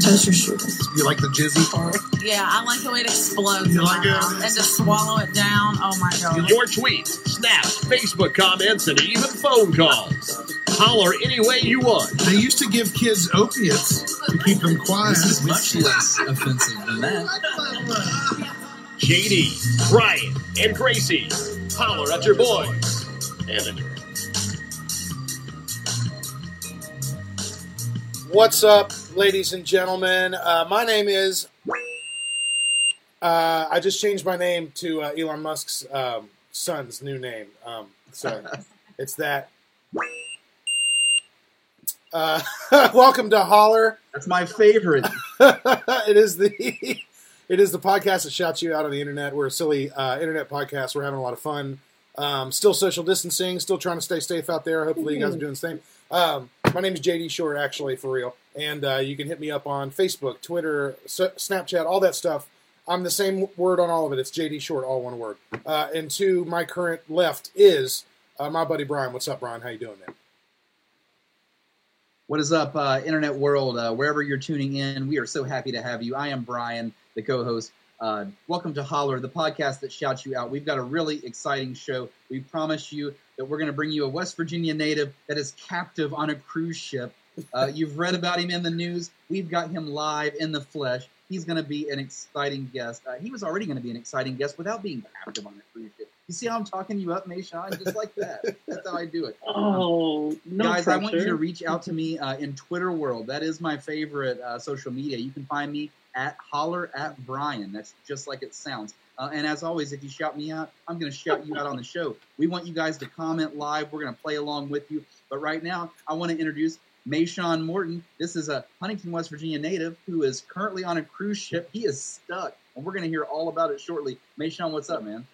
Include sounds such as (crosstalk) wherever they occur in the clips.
Toaster strudels. You like the jizzy part? yeah, I like the way it explodes You in like my it? mouth. and to swallow it down. Oh my god! Your tweets, snaps, Facebook comments, and even phone calls. Holler any way you want. They used to give kids opiates to keep them quiet. This is much less offensive than that. JD, Brian, and Gracie. Holler at your boys and. What's up, ladies and gentlemen? Uh, my name is. Uh, I just changed my name to uh, Elon Musk's um, son's new name. Um, so (laughs) it's that. Uh, (laughs) welcome to Holler. That's my favorite. (laughs) it is the it is the podcast that shouts you out on the internet. We're a silly uh, internet podcast. We're having a lot of fun. Um, still social distancing. Still trying to stay safe out there. Hopefully, you guys are doing the same. Um, my name is JD Short, actually, for real. And uh, you can hit me up on Facebook, Twitter, Snapchat, all that stuff. I'm the same word on all of it. It's JD Short, all one word. Uh, and to my current left is uh, my buddy Brian. What's up, Brian? How you doing, man? What is up, uh, internet world? Uh, wherever you're tuning in, we are so happy to have you. I am Brian, the co-host. Uh, welcome to Holler, the podcast that shouts you out. We've got a really exciting show. We promise you that we're going to bring you a West Virginia native that is captive on a cruise ship. Uh, you've read about him in the news. We've got him live in the flesh. He's going to be an exciting guest. Uh, he was already going to be an exciting guest without being captive on a cruise ship. You see how I'm talking you up, Mayshawn? Just like that. That's how I do it. (laughs) Oh, no Guys, pressure. I want you to reach out to me uh, in Twitter world. That is my favorite uh, social media. You can find me at holler at Brian. That's just like it sounds. Uh, and as always, if you shout me out, I'm going to shout you out on the show. We want you guys to comment live. We're going to play along with you. But right now, I want to introduce Mayshawn Morton. This is a Huntington, West Virginia native who is currently on a cruise ship. He is stuck, and we're going to hear all about it shortly. Mayshawn, what's up, man?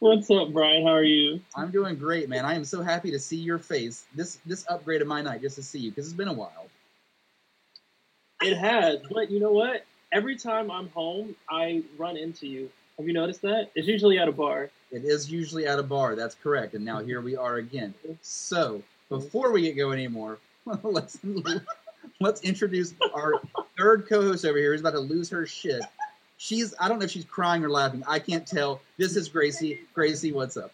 What's up, Brian? How are you? I'm doing great, man. I am so happy to see your face. This this upgraded my night just to see you because it's been a while. It has, but you know what? Every time I'm home, I run into you. Have you noticed that? It's usually at a bar. It is usually at a bar. That's correct. And now here we are again. Mm-hmm. So before we get going anymore, (laughs) let's let's introduce our third co-host over here who's about to lose her shit. She's I don't know if she's crying or laughing. I can't tell. This is Gracie. Gracie, what's up?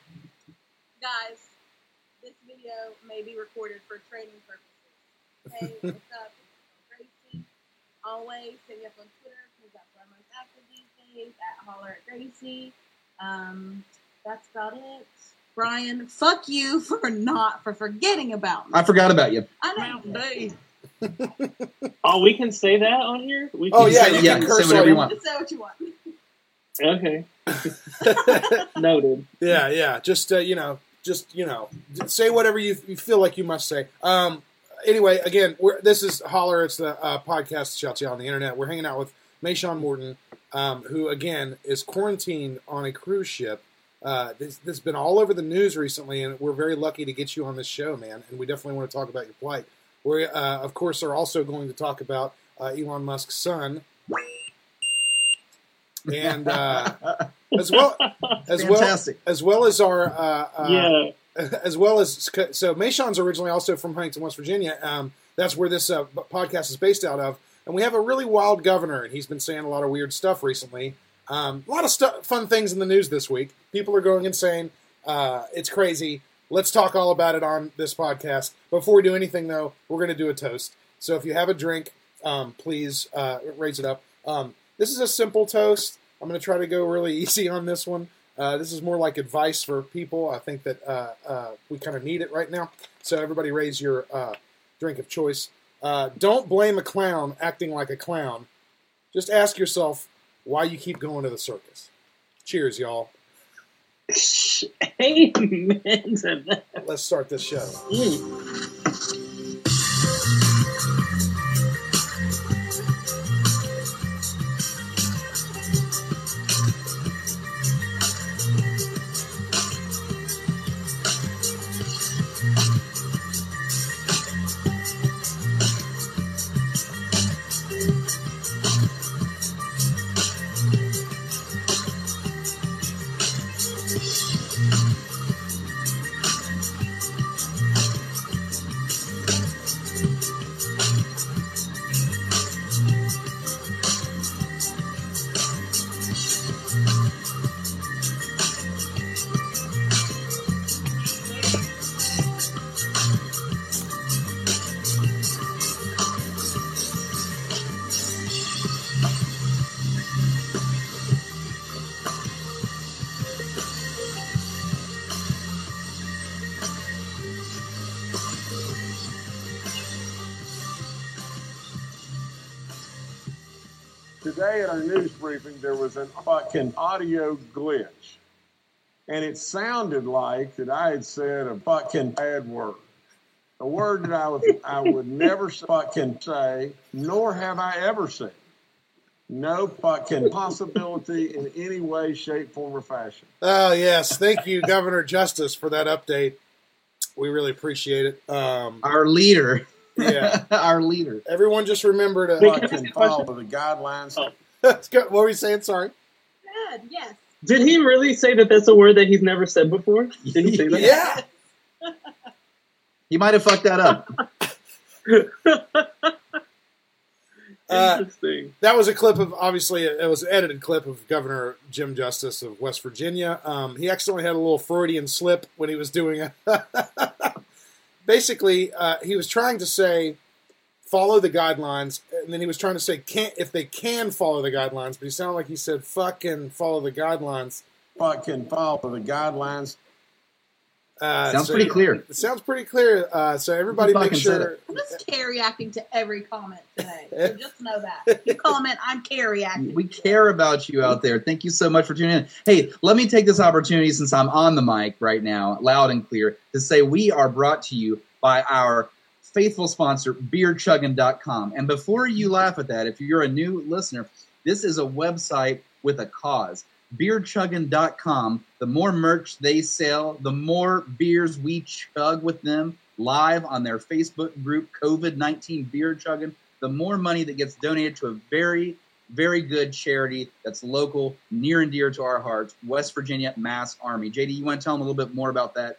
Guys, this video may be recorded for training purposes. Hey, what's up? Gracie. Always hit me up on Twitter because that's where I'm most active these days at holler at Gracie. Um, that's about it. Brian, fuck you for not for forgetting about me. I forgot about you. I know. (laughs) Oh, we can say that on here. We Oh, can yeah, say you yeah, can say curse whatever you you want. Say what you want. Okay, (laughs) noted. Yeah, yeah. Just uh, you know, just you know, say whatever you, you feel like you must say. Um, anyway, again, we're, this is Holler. It's the uh, podcast that shouts you out on the internet. We're hanging out with Mayshawn Morton, um, who again is quarantined on a cruise ship. Uh, this, this has been all over the news recently, and we're very lucky to get you on this show, man. And we definitely want to talk about your plight. We, uh, of course, are also going to talk about uh, Elon Musk's son, and uh, (laughs) as well as well as well as our uh, uh, yeah, (laughs) as well as so Mayshawn's originally also from Huntington, West Virginia. Um, that's where this uh, podcast is based out of, and we have a really wild governor, and he's been saying a lot of weird stuff recently. Um, a lot of stu- fun things in the news this week. People are going insane. Uh, it's crazy. Let's talk all about it on this podcast. Before we do anything, though, we're going to do a toast. So if you have a drink, um, please uh, raise it up. Um, this is a simple toast. I'm going to try to go really (laughs) easy on this one. Uh, this is more like advice for people. I think that uh, uh, we kind of need it right now. So everybody, raise your uh, drink of choice. Don't blame a clown acting like a clown. Just ask yourself why you keep going to the circus. Cheers, y'all. amen to that. Let's start this show. Mm. Today at our news briefing, there was an fucking audio glitch. And it sounded like that I had said a fucking bad word. A word that I, was, I would never fucking say, nor have I ever said. No fucking possibility in any way, shape, form, or fashion. Oh yes, thank you, Governor Justice, for that update. We really appreciate it. Um, Our leader. Yeah, (laughs) Our leader. everyone just remember to. Wait, can Fucking you a follow the guidelines. Oh. (laughs) What were you saying? Sorry. Good, yes. Did he really say that that's a word that he's never said before? Did he say that? Yeah. He might have fucked that up. (laughs) Uh, Interesting. that was a clip of obviously it was an edited clip of Governor Jim Justice of West Virginia. Um, he accidentally had a little Freudian slip when he was doing it. Basically, uh, he was trying to say follow the guidelines, and then he was trying to say can't if they can follow the guidelines, but he sounded like he said fucking follow the guidelines. Fucking follow the guidelines. Uh, Sounds so- pretty clear. It sounds pretty clear. Uh, so everybody make sure. it? I'm just carry acting to every comment today. So (laughs) just know that. If you comment, I'm carry acting. We care about you out there. Thank you so much for tuning in. Hey, let me take this opportunity since I'm on the mic right now, loud and clear, to say we are brought to you by our faithful sponsor, beerchuggin.com. And before you laugh at that, if you're a new listener, this is a website with a cause. Beerchuggin.com. The more merch they sell, the more beers we chug with them live on their Facebook group, COVID 19 Beer Chuggin, the more money that gets donated to a very, very good charity that's local, near and dear to our hearts, West Virginia Mask Army. JD, you want to tell them a little bit more about that?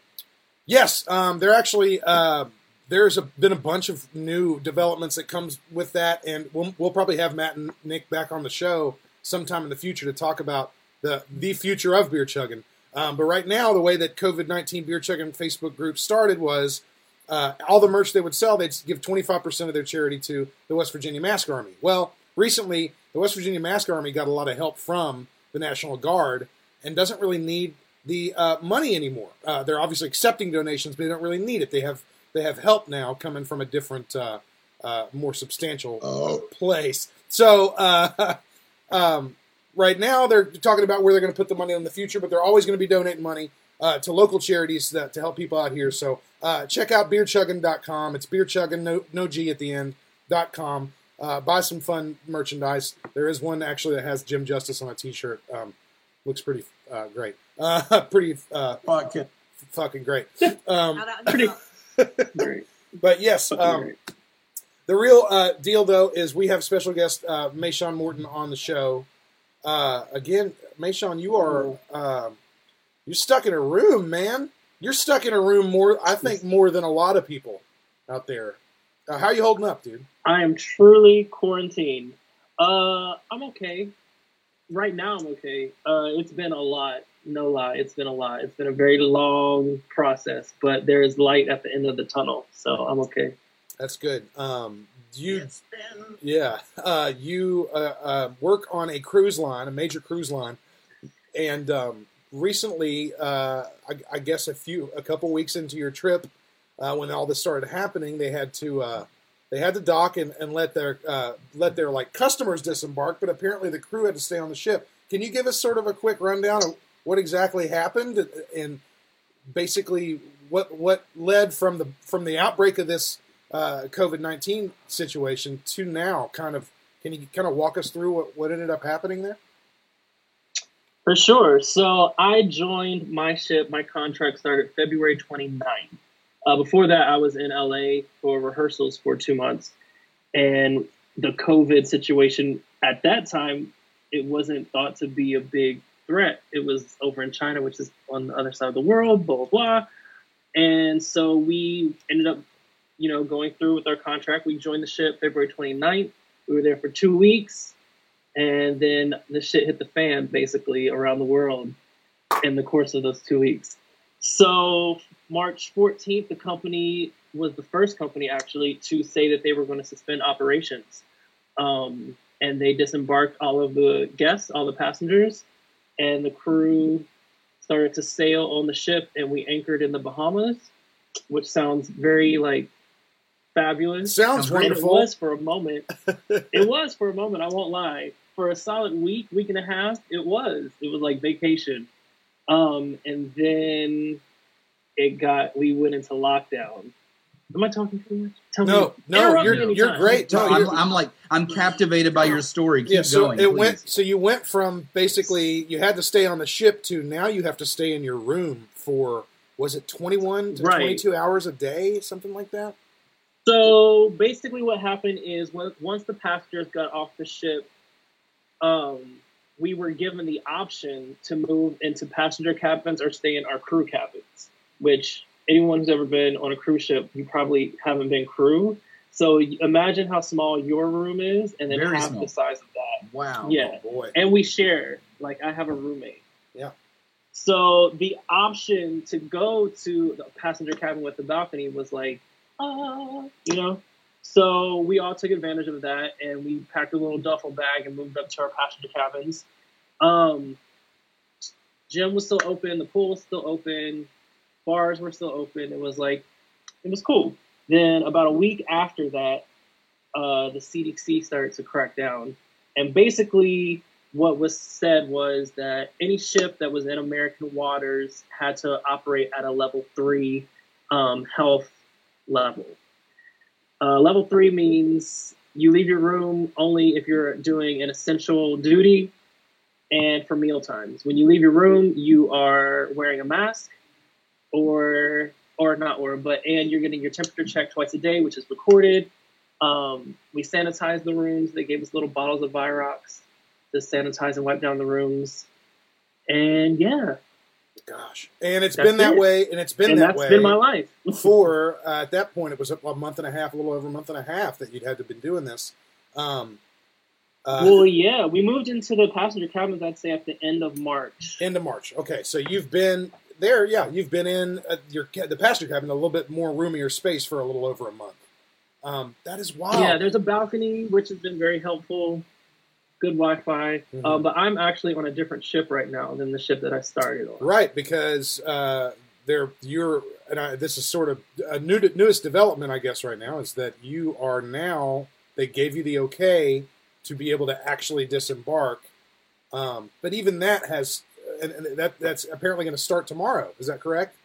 Yes, um, there actually uh, there's a, been a bunch of new developments that comes with that, and we'll, we'll probably have Matt and Nick back on the show sometime in the future to talk about the the future of beer chugging. Um, but right now, the way that COVID nineteen beer chugging Facebook group started was uh, all the merch they would sell, they'd give twenty five percent of their charity to the West Virginia Mask Army. Well, recently, the West Virginia Mask Army got a lot of help from the National Guard and doesn't really need the uh, money anymore. Uh, they're obviously accepting donations, but they don't really need it. They have they have help now coming from a different, uh, uh, more substantial place. So uh, (laughs) um, right now they're talking about where they're going to put the money in the future, but they're always going to be donating money uh, to local charities that, to help people out here. So uh, check out beerchuggin.com. It's beerchuggin, no, no G at the end, dot com. Uh, buy some fun merchandise. There is one actually that has Jim Justice on a t-shirt. Um, looks pretty uh, great. Uh, (laughs) pretty uh, Fucking fucking great. (laughs) Um, Pretty- (laughs) Great. but yes, um, great. the real uh, deal though is we have special guest uh, Mayshawn Morton on the show. Uh, again, Mayshawn, you are um you're stuck in a room, man. You're stuck in a room more, I think, more than a lot of people out there. Uh, how you holding up, dude? I am truly quarantined. Uh, I'm okay. Right now, I'm okay. Uh, it's been a lot. No lie, it's been a lot. It's been a very long process, but there is light at the end of the tunnel, so I'm okay. That's good. Um, you, it's been yeah, uh, you uh, uh, work on a cruise line, a major cruise line, and um, recently, uh, I, I guess a few, a couple weeks into your trip, uh, when all this started happening, they had to uh, they had to dock and, and let their uh, let their like customers disembark, but apparently the crew had to stay on the ship. Can you give us sort of a quick rundown of what exactly happened and basically what what led from the from the outbreak of this uh, COVID nineteen situation to now? Kind of, can you kind of walk us through what, what ended up happening there? For sure. So I joined my ship. My contract started February 29th. Uh, before that, I was in LA for rehearsals for two months. And the COVID situation at that time, it wasn't thought to be a big threat. It was over in China, which is on the other side of the world, blah, blah, blah. And so we ended up, you know, going through with our contract. We joined the ship February 29th. We were there for two weeks. And then the shit hit the fan basically around the world in the course of those two weeks. So March 14th, the company was the first company actually to say that they were going to suspend operations. Um, and they disembarked all of the guests, all the passengers, and the crew started to sail on the ship. And we anchored in the Bahamas, which sounds very like fabulous. Sounds And it was for a moment. (laughs) it was for a moment. I won't lie. For a solid week, week and a half, it was. It was like vacation. Um, and then it got. We went into lockdown. Am I talking too much? Tell No, me. no, you're- you're great. No, I'm, I'm like I'm captivated by your story. Keep yeah, so going. it please. went. So you went from basically you had to stay on the ship to now you have to stay in your room for was it twenty one to Right. twenty two hours a day, something like that. So basically, what happened is once the passengers got off the ship, um, we were given the option to move into passenger cabins or stay in our crew cabins. Which anyone who's ever been on a cruise ship, you probably haven't been crew. So imagine how small your room is, and then Very half small. the size of that. wow. Yeah. Oh boy. and we share. Like I have a roommate. Yeah. So the option to go to the passenger cabin with the balcony was like, you know. So we all took advantage of that, and we packed a little duffel bag and moved up to our passenger cabins. Um, gym was still open, the pool was still open, bars were still open. It was like, it was cool. Then about a week after that, uh, the CDC started to crack down, and basically what was said was that any ship that was in American waters had to operate at a level three um, health level. Uh, level three means you leave your room only if you're doing an essential duty and for meal times. When you leave your room, you are wearing a mask or or not or but and you're getting your temperature checked twice a day, which is recorded. Um, we sanitized the rooms. They gave us little bottles of Virox to sanitize and wipe down the rooms. And yeah, Gosh, and it's That's been that it. way, and it's been and that that's way been my life. (laughs) for uh, at that point it was a month and a half, a little over a month and a half that you'd had to been doing this. Um, uh, well, yeah, we moved into the passenger cabins. I'd say at the end of March. End of March. Okay, so you've been there. Yeah, you've been in uh, your the passenger cabin, a little bit more roomier space for a little over a month. Um, that is wild. Yeah, there's a balcony, which has been very helpful. Good Wi-Fi, Mhm. uh, but I'm actually on a different ship right now than the ship that I started on. right because uh, they're you're and I, this is sort of a new newest development, I guess, right now is that you are now they gave you the okay to be able to actually disembark. Um, but even that has and, and that that's apparently going to start tomorrow. Is that correct?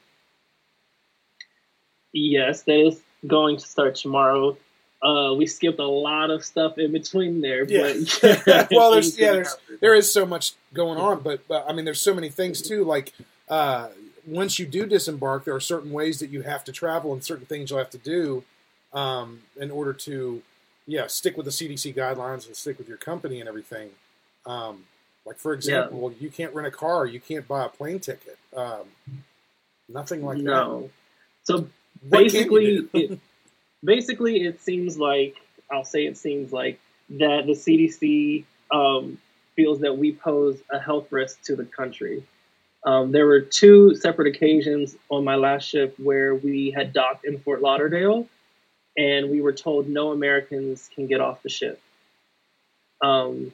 Yes, that is going to start tomorrow. Uh, we skipped a lot of stuff in between there, Yeah. but (laughs) (laughs) Well, there's- yeah, there's- there is so much going on, but, but I mean, there's so many things too. Like uh, once you do disembark, there are certain ways that you have to travel and certain things you'll have to do um, in order to, yeah, stick with the CDC guidelines and stick with your company and everything. Um, like for example, you can't rent a car, you can't buy a plane ticket, um, nothing like that. no. So can you basically, (laughs) basically, it seems like I'll say it seems like that the CDC um, feels that we pose a health risk to the country. Um, there were two separate occasions on my last ship where we had docked in Fort Lauderdale, and we were told no Americans can get off the ship. Um,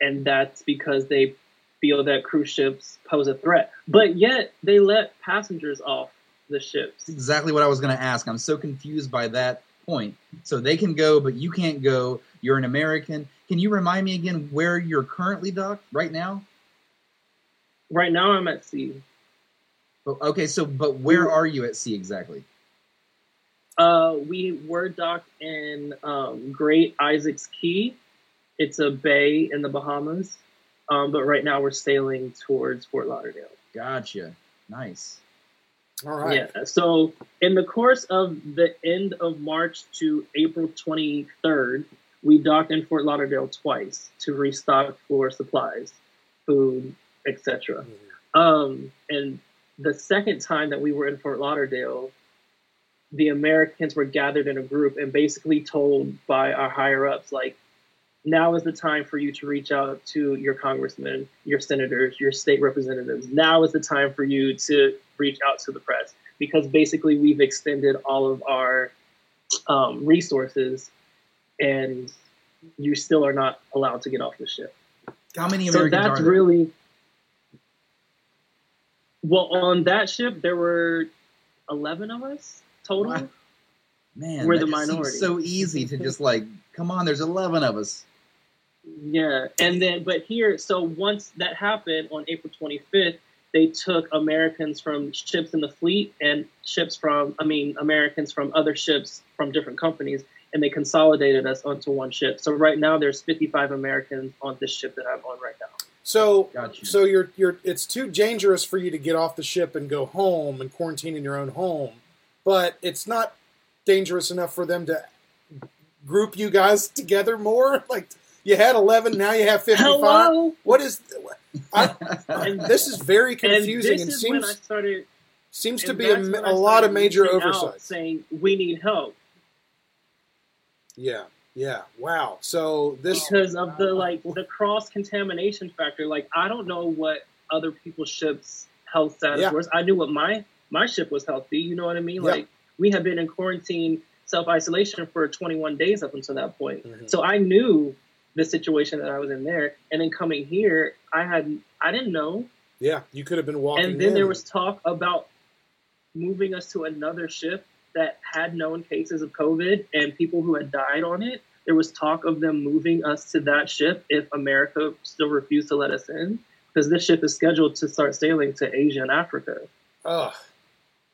and that's because they feel that cruise ships pose a threat. But yet they let passengers off the ships. That's exactly what I was going to ask. I'm so confused by that point. So they can go, but you can't go. You're an American. Can you remind me again where you're currently docked right now? Right now I'm at sea. Oh, Okay, so but where are you at sea exactly? Uh, we were docked in um, Great Isaacs Cay. It's a bay in the Bahamas. Um, but right now we're sailing towards Fort Lauderdale. Gotcha. Nice. All right. Yeah. So in the course of the end of March to April 23rd, we docked in Fort Lauderdale twice to restock for supplies, food, etc. Um, and the second time that we were in Fort Lauderdale, the Americans were gathered in a group and basically told by our higher ups, like, now is the time for you to reach out to your congressmen, your senators, your state representatives. Now is the time for you to reach out to the press because basically we've extended all of our um, resources and you still are not allowed to get off the ship. How many Americans So that's really well on that ship. There were eleven of us total. Wow. Man, we're the minority. so easy to just like, come on, there's 11 of us. Yeah, and then but here, so once that happened on April 25th, they took Americans from ships in the fleet and ships from, I mean, Americans from other ships from different companies, and they consolidated us onto one ship. So right now, there's 55 Americans on this ship that I'm on right now. So, Gotcha. so you're you're it's too dangerous for you to get off the ship and go home and quarantine in your own home, but it's not dangerous enough for them to group you guys together more. (laughs) Like you had eleven, now you have fifty five. Hello. What is? I, (laughs) And- this is very And confusing and, I seems started. seems to and be a, that's ma- when I a lot of major oversights. saying we need help Yeah, yeah. Wow. So this because of the like the cross contamination factor. Like I don't know what other people's ships health status Yeah. was. I knew what my my ship was healthy. You know what I mean? Yeah. Like we had been in quarantine self isolation for 21 days up until that point. Mhm. So I knew the situation that I was in there, and then coming here, I had I didn't know. yeah, you could have been walking. and then in. there was talk about moving us to another ship that had known cases of COVID and people who had died on it. There was talk of them moving us to that ship if America still refused to let us in, because this ship is scheduled to start sailing to Asia and Africa. Ugh.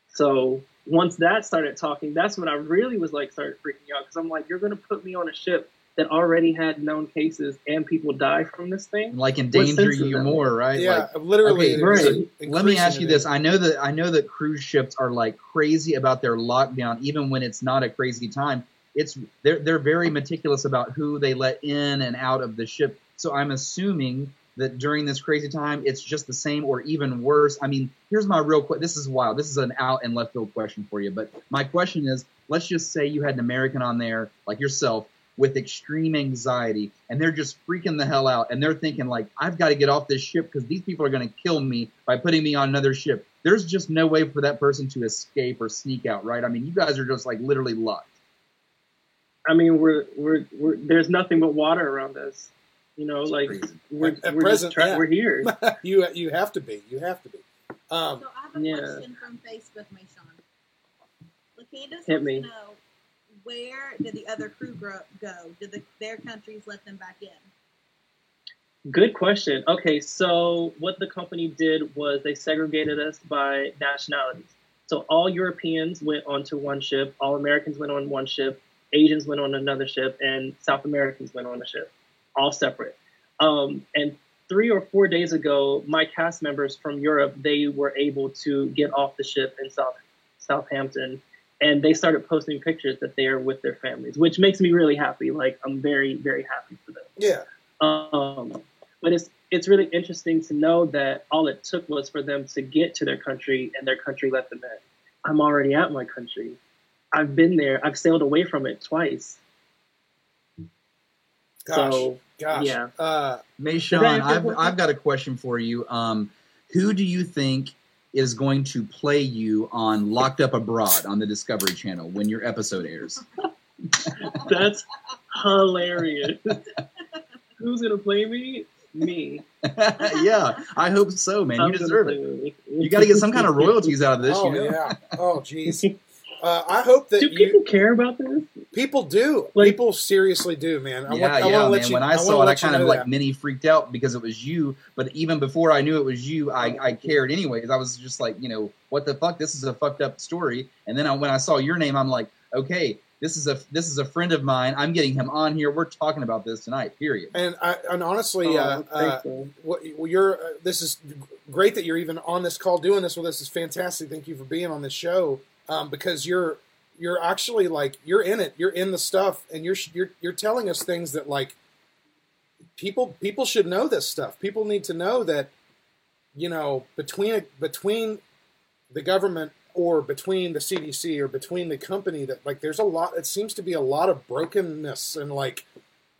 So once that started talking, that's when I really was like started freaking out because I'm like, you're going to put me on a ship that already had known cases and people die from this thing. like What endanger you that? more, right? Yeah, Like, literally. Okay, right. let me ask you this. I know that I know that cruise ships are like crazy about their lockdown, even when it's not a crazy time. It's they're they're very meticulous about who they let in and out of the ship. So I'm assuming that during this crazy time, it's just the same or even worse. I mean, here's my real question. This is wild. This is an out and left field question for you, but my question is: Let's just say you had an American on there like yourself with extreme anxiety and they're just freaking the hell out and they're thinking like i've got to get off this ship because these people are going to kill me by putting me on another ship there's just no way for that person to escape or sneak out right i mean you guys are just like literally locked I mean, we're, we're, we're there's nothing but water around us. You know, like crazy. we're, At- at we're present, just try- yeah. we're here. (laughs) you you have to be. You have to be. Um, So I have a Yeah. question from Facebook, Mayshawn. LaCandace Hit me. to know where did the other crew gro- go? Did the, their countries let them back in? Good question. Okay, so what the company did was they segregated us by nationalities. So all Europeans went onto one ship, all Americans went on one ship, Asians went on another ship, and South Americans went on a ship, all separate. Um, and three or four days ago, my cast members from Europe they were able to get off the ship in South Southampton, and they started posting pictures that they are with their families, which makes me really happy. Like I'm very very happy for them. yeah. Um, but it's it's really interesting to know that all it took was for them to get to their country, and their country let them in. I'm already at my country. I've been there. I've sailed away from it twice. Gosh. So gosh. yeah. Uh, Mayshawn, I've, I've got a question for you um, who do you think is going to play you on locked up abroad on the discovery channel when your episode airs (laughs) that's hilarious. Who's gonna play me? Me. (laughs) yeah i hope so man I'm you deserve it you got to get some kind of royalties out of this oh you know yeah. Oh jeez. (laughs) Uh, I hope that Do you people care about this? people do. Like- people seriously do, man. I yeah, want, yeah, want to let man. you. when I wanna saw it, I kind of like that. mini freaked out because it was you. But even before I knew it was you, I, I cared anyways. I was just like, you know, what the fuck? This is a fucked up story. And then I, when I saw your name, I'm like, okay, this is a this is a friend of mine. I'm getting him on here. We're talking about this tonight. Period. And I, and honestly, Oh, uh, uh, what well, you're uh, this is great that you're even on this call doing this with us is fantastic. Thank you for being on this show um, because you're you're actually like you're in it. You're in the stuff, and you're you're you're telling us things that like people people should know this stuff. People need to know that you know, between between the government or between the CDC or between the company that like there's a lot. It seems to be a lot of brokenness and like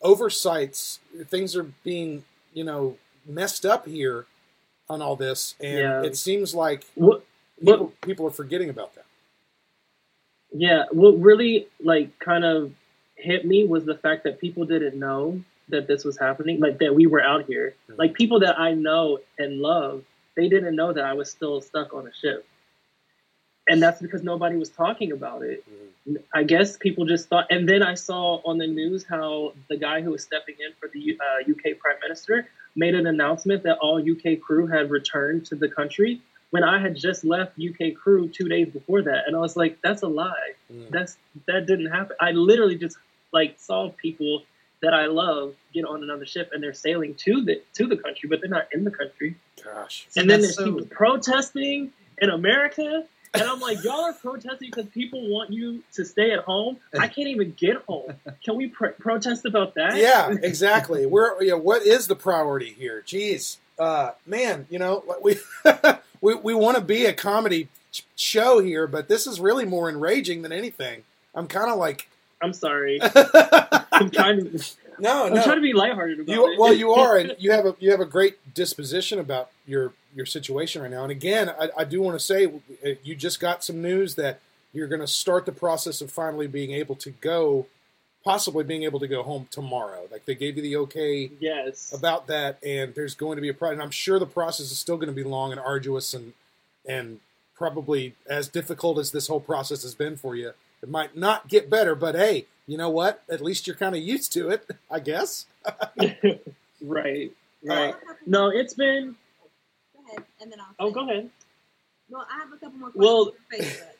oversights. Things are being you know messed up here on all this, and Yeah. it seems like What, people, are forgetting about that. Yeah, what really like kind of hit me was the fact that people didn't know that this was happening, like that we were out here. Mhm. Like people that I know and love, they didn't know that I was still stuck on a ship. And that's because nobody was talking about it. I guess people just thought. And then I saw on the news how the guy who was stepping in for the uh, UK Prime Minister made an announcement that all UK crew had returned to the country when I had just left UK crew two days before that. And I was like, that's a lie. Mm. That's that didn't happen. I literally just like saw people that I love get on another ship and they're sailing to the to the country, but they're not in the country. Gosh, and then that's there's so- people protesting in America. And I'm like, y'all are protesting because people want you to stay at home. I can't even get home. Can we pr- protest about that? yeah, exactly. We're yeah. What is the priority here? Jeez, uh, man. You know, (laughs) we we we want to be a comedy ch- show here, but this is really more enraging than anything. I'm kind of like, I'm sorry. (laughs) I'm trying to. I'm no. trying to be lighthearted about You, it. well, you are, and you have a you have a great disposition about your your situation right now. And again, I, I do want to say uh, you just got some news that you're going to start the process of finally being able to go, possibly being able to go home tomorrow. Like they gave you the okay yes. about that, and there's going to be a process. And I'm sure the process is still going to be long and arduous, and and probably as difficult as this whole process has been for you. It might not get better, but hey, you know what? At least you're kind of used to it, I guess. (laughs) right. Uh, Right. No, it's been. Go ahead, and then I'll. Oh, go ahead. Well, I have a couple more questions Well- for Facebook. (laughs)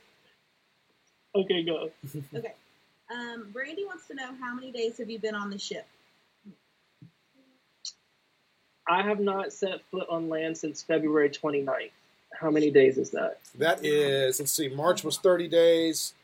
Okay, go. Okay. Um, Brandy wants to know how many days have you been on the ship? I have not set foot on land since February 29th. How many days is that? That is, let's see, March was 30 days,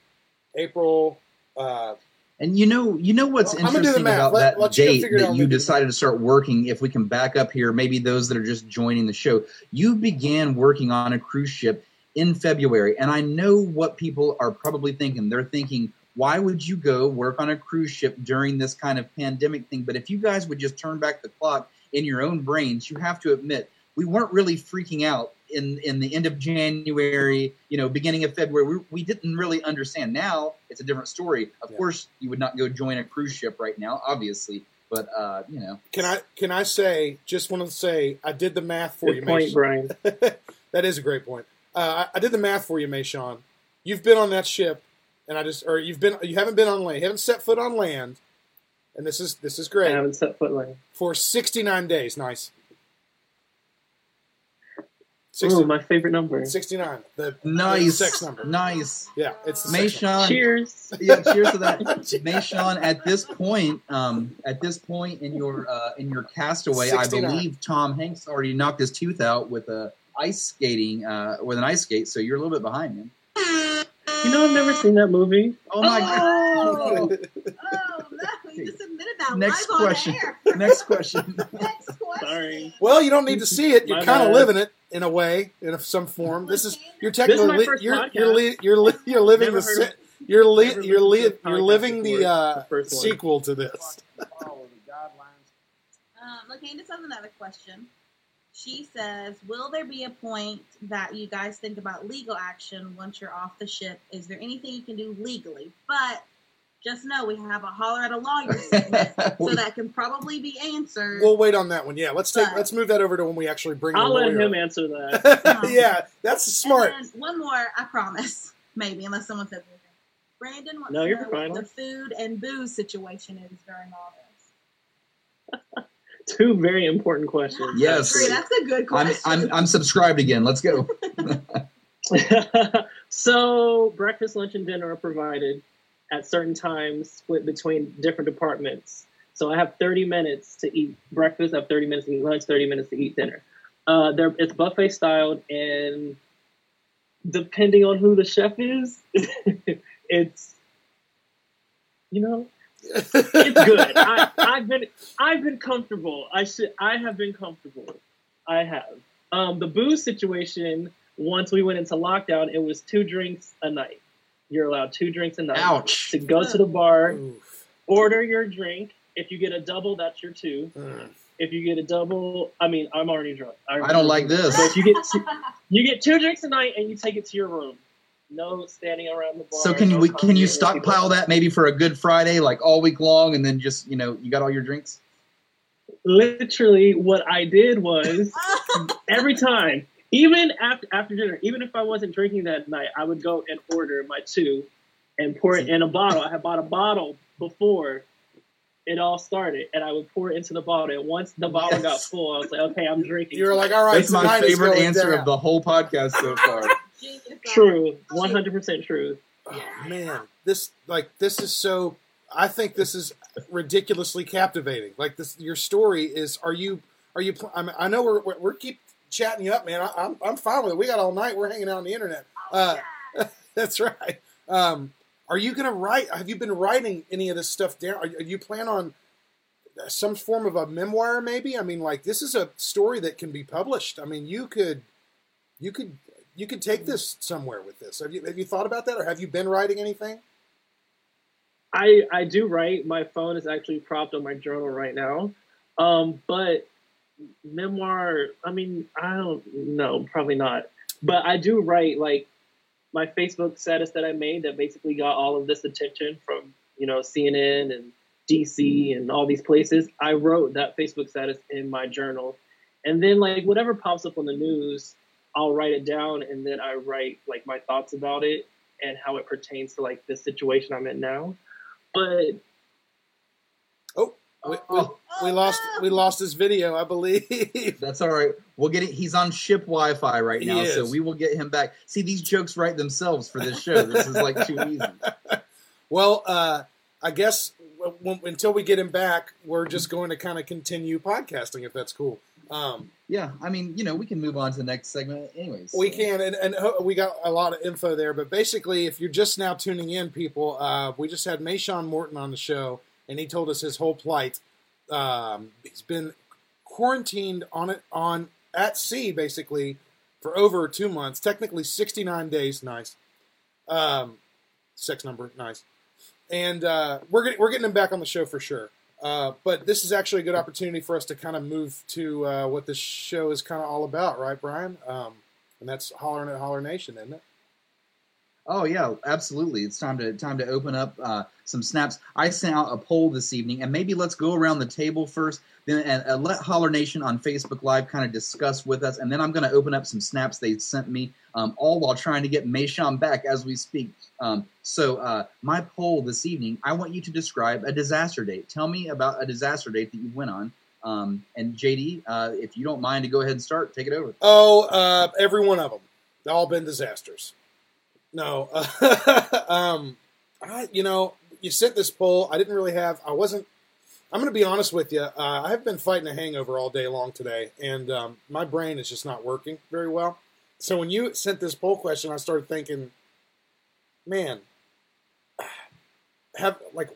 April. Uh, And you know, you know what's Well, I'm gonna do the interesting about Let- that let date figure that you then do the decided to start working. If we can back up here, maybe those that are just joining the show, you began working on a cruise ship in February, and I know what people are probably thinking. They're thinking, why would you go work on a cruise ship during this kind of pandemic thing? But if you guys would just turn back the clock in your own brains, you have to admit we weren't really freaking out in in the end of January, you know, beginning of February. We, we didn't really understand. Now it's a different story. Of Yeah. course, you would not go join a cruise ship right now, obviously, but uh, you know, can I can I say, just want to say, I did the math for Good you, point, Mayshawn. Brian. (laughs) that is a great point. Uh, I, I did the math for you, Mayshawn. You've been on that ship, and I just, or you've been, you haven't been on land, you haven't set foot on land, and this is this is I great haven't set foot land. for 69 days. Nice. Ooh, my favorite number. 69. The nice, sex number. nice. Yeah, it's the sex number. Mayshawn, Cheers. yeah, cheers to that. (laughs) Mayshawn, at this point, um, at this point in your uh, in your castaway, I believe Tom Hanks already knocked his tooth out with a ice skating uh, with an ice skate, so you're a little bit behind him. You know, I've never seen that movie. Oh my god! Oh, oh no, you just admitted that Next live question. on air. (laughs) Next question. (laughs) Next question. Sorry. Well, you don't need to see it. You're kind of living it in a way, in some form. This is you're This is my technically first you're you're li- you're li- you're living Never the si- you're li- you're li- you're living the uh, The sequel to this. Follow the guidelines. Um, has another question. (laughs) She says, "Will there be a point that you guys think about legal action once you're off the ship? Is there anything you can do legally? But just know we have a holler at a lawyer (laughs) so that can probably be answered. We'll wait on that one. Yeah, let's take But- let's move that over to when we actually bring. I'll the let him answer that. (laughs) yeah, that's smart. And then one more, I promise. (laughs) Maybe, unless someone says anything. Brandon wants No, to you're know fine. what the food and booze situation is during all this. Two very important questions. Yes. Agree, that's a good I'm, question. I'm I'm subscribed again. Let's go. (laughs) so breakfast, lunch, and dinner are provided at certain times, split between different departments. So I have 30 minutes to eat breakfast. I have 30 minutes to eat lunch. 30 minutes to eat dinner. Uh, there, it's buffet styled, and depending on who the chef is, (laughs) it's you know it's good. (laughs) I, I've been I've been comfortable. I should I have been comfortable. I have. Um, the booze situation. Once we went into lockdown, it was two drinks a night. You're allowed two drinks a night. Ouch. To go to the bar, Oof. order your drink. If you get a double, that's your two. If you get a double, I mean, I'm already drunk. I don't like this. So if you get two, you get two drinks a night and you take it to your room. No standing around the bar. So can you no we, can you conversating with people. stockpile that maybe for a Good Friday, like all week long, and then just you know you got all your drinks? Literally, what I did was (laughs) every time, even after after dinner, even if I wasn't drinking that night, I would go and order my two and pour it in a bottle. I had bought a bottle before it all started, and I would pour it into the bottle. And once the bottle got full, I was like, okay, I'm drinking. You were like, all right, That's my favorite answer down. of the whole podcast so far. (laughs) Genius. true, 100 percent true. Oh, man, this like this is so. I think this is ridiculously captivating. Like this, your story is. Are you? Are you? pl- I, mean, I know we're, we're we're keep chatting you up, man. I, I'm I'm fine with it. We got all night. We're hanging out on the internet. Uh, (laughs) that's right. Um, are you gonna write? Have you been writing any of this stuff down? Are, you- are you plan on some form of a memoir? Maybe. I mean, like this is a story that can be published. I mean, you could, you could, you could take this somewhere with this. Have you have you thought about that, or have you been writing anything? I I do write. My phone is actually propped on my journal right now. Um, but memoir, I mean, I don't know, probably not. But I do write like my Facebook status that I made that basically got all of this attention from you know CNN and DC and all these places. I wrote that Facebook status in my journal, and then like whatever pops up on the news, I'll write it down, and then I write like my thoughts about it and how it pertains to like the situation I'm in now. But We, we, Oh. we lost we lost his video, I believe. (laughs) That's all right. We'll get it. He's on ship Wi-Fi right now, so we will get him back. See, these jokes write themselves for this show. This is like too easy. (laughs) well, uh, I guess w- w- until we get him back, we're just going to kind of continue podcasting if that's cool. Um, Yeah, I mean, you know, we can move on to the next segment, anyways. we so. can, and, and ho- we got a lot of info there. But basically, if you're just now tuning in, people, uh, we just had Mayshawn Morton on the show, and he told us his whole plight. Um, he's been quarantined on it on at sea basically for over two months, technically 69 days. Nice, um, sex number, nice. And uh, we're getting we're getting him back on the show for sure. Uh, but this is actually a good opportunity for us to kind of move to uh, what this show is kind of all about, right, Brian? Um, and that's hollering at Holler Nation, isn't it? Oh yeah, absolutely. It's time to time to open up uh, some snaps. I sent out a poll this evening, and maybe let's go around the table first, then and, uh, let Holler Nation on Facebook Live kind of discuss with us, and then I'm going to open up some snaps they sent me, um, all while trying to get Mayshawn back as we speak. Um, so uh, my poll this evening, I want you to describe a disaster date. Tell me about a disaster date that you went on. Um, and JD, uh, if you don't mind to go ahead and start, take it over. Oh, uh, every one of them. They've all been disasters. No, (laughs) um, I, you know, you sent this poll. I didn't really have. I wasn't. I'm going to be honest with you. Uh, I've been fighting a hangover all day long today, and um, my brain is just not working very well. So when you sent this poll question, I started thinking, man, have like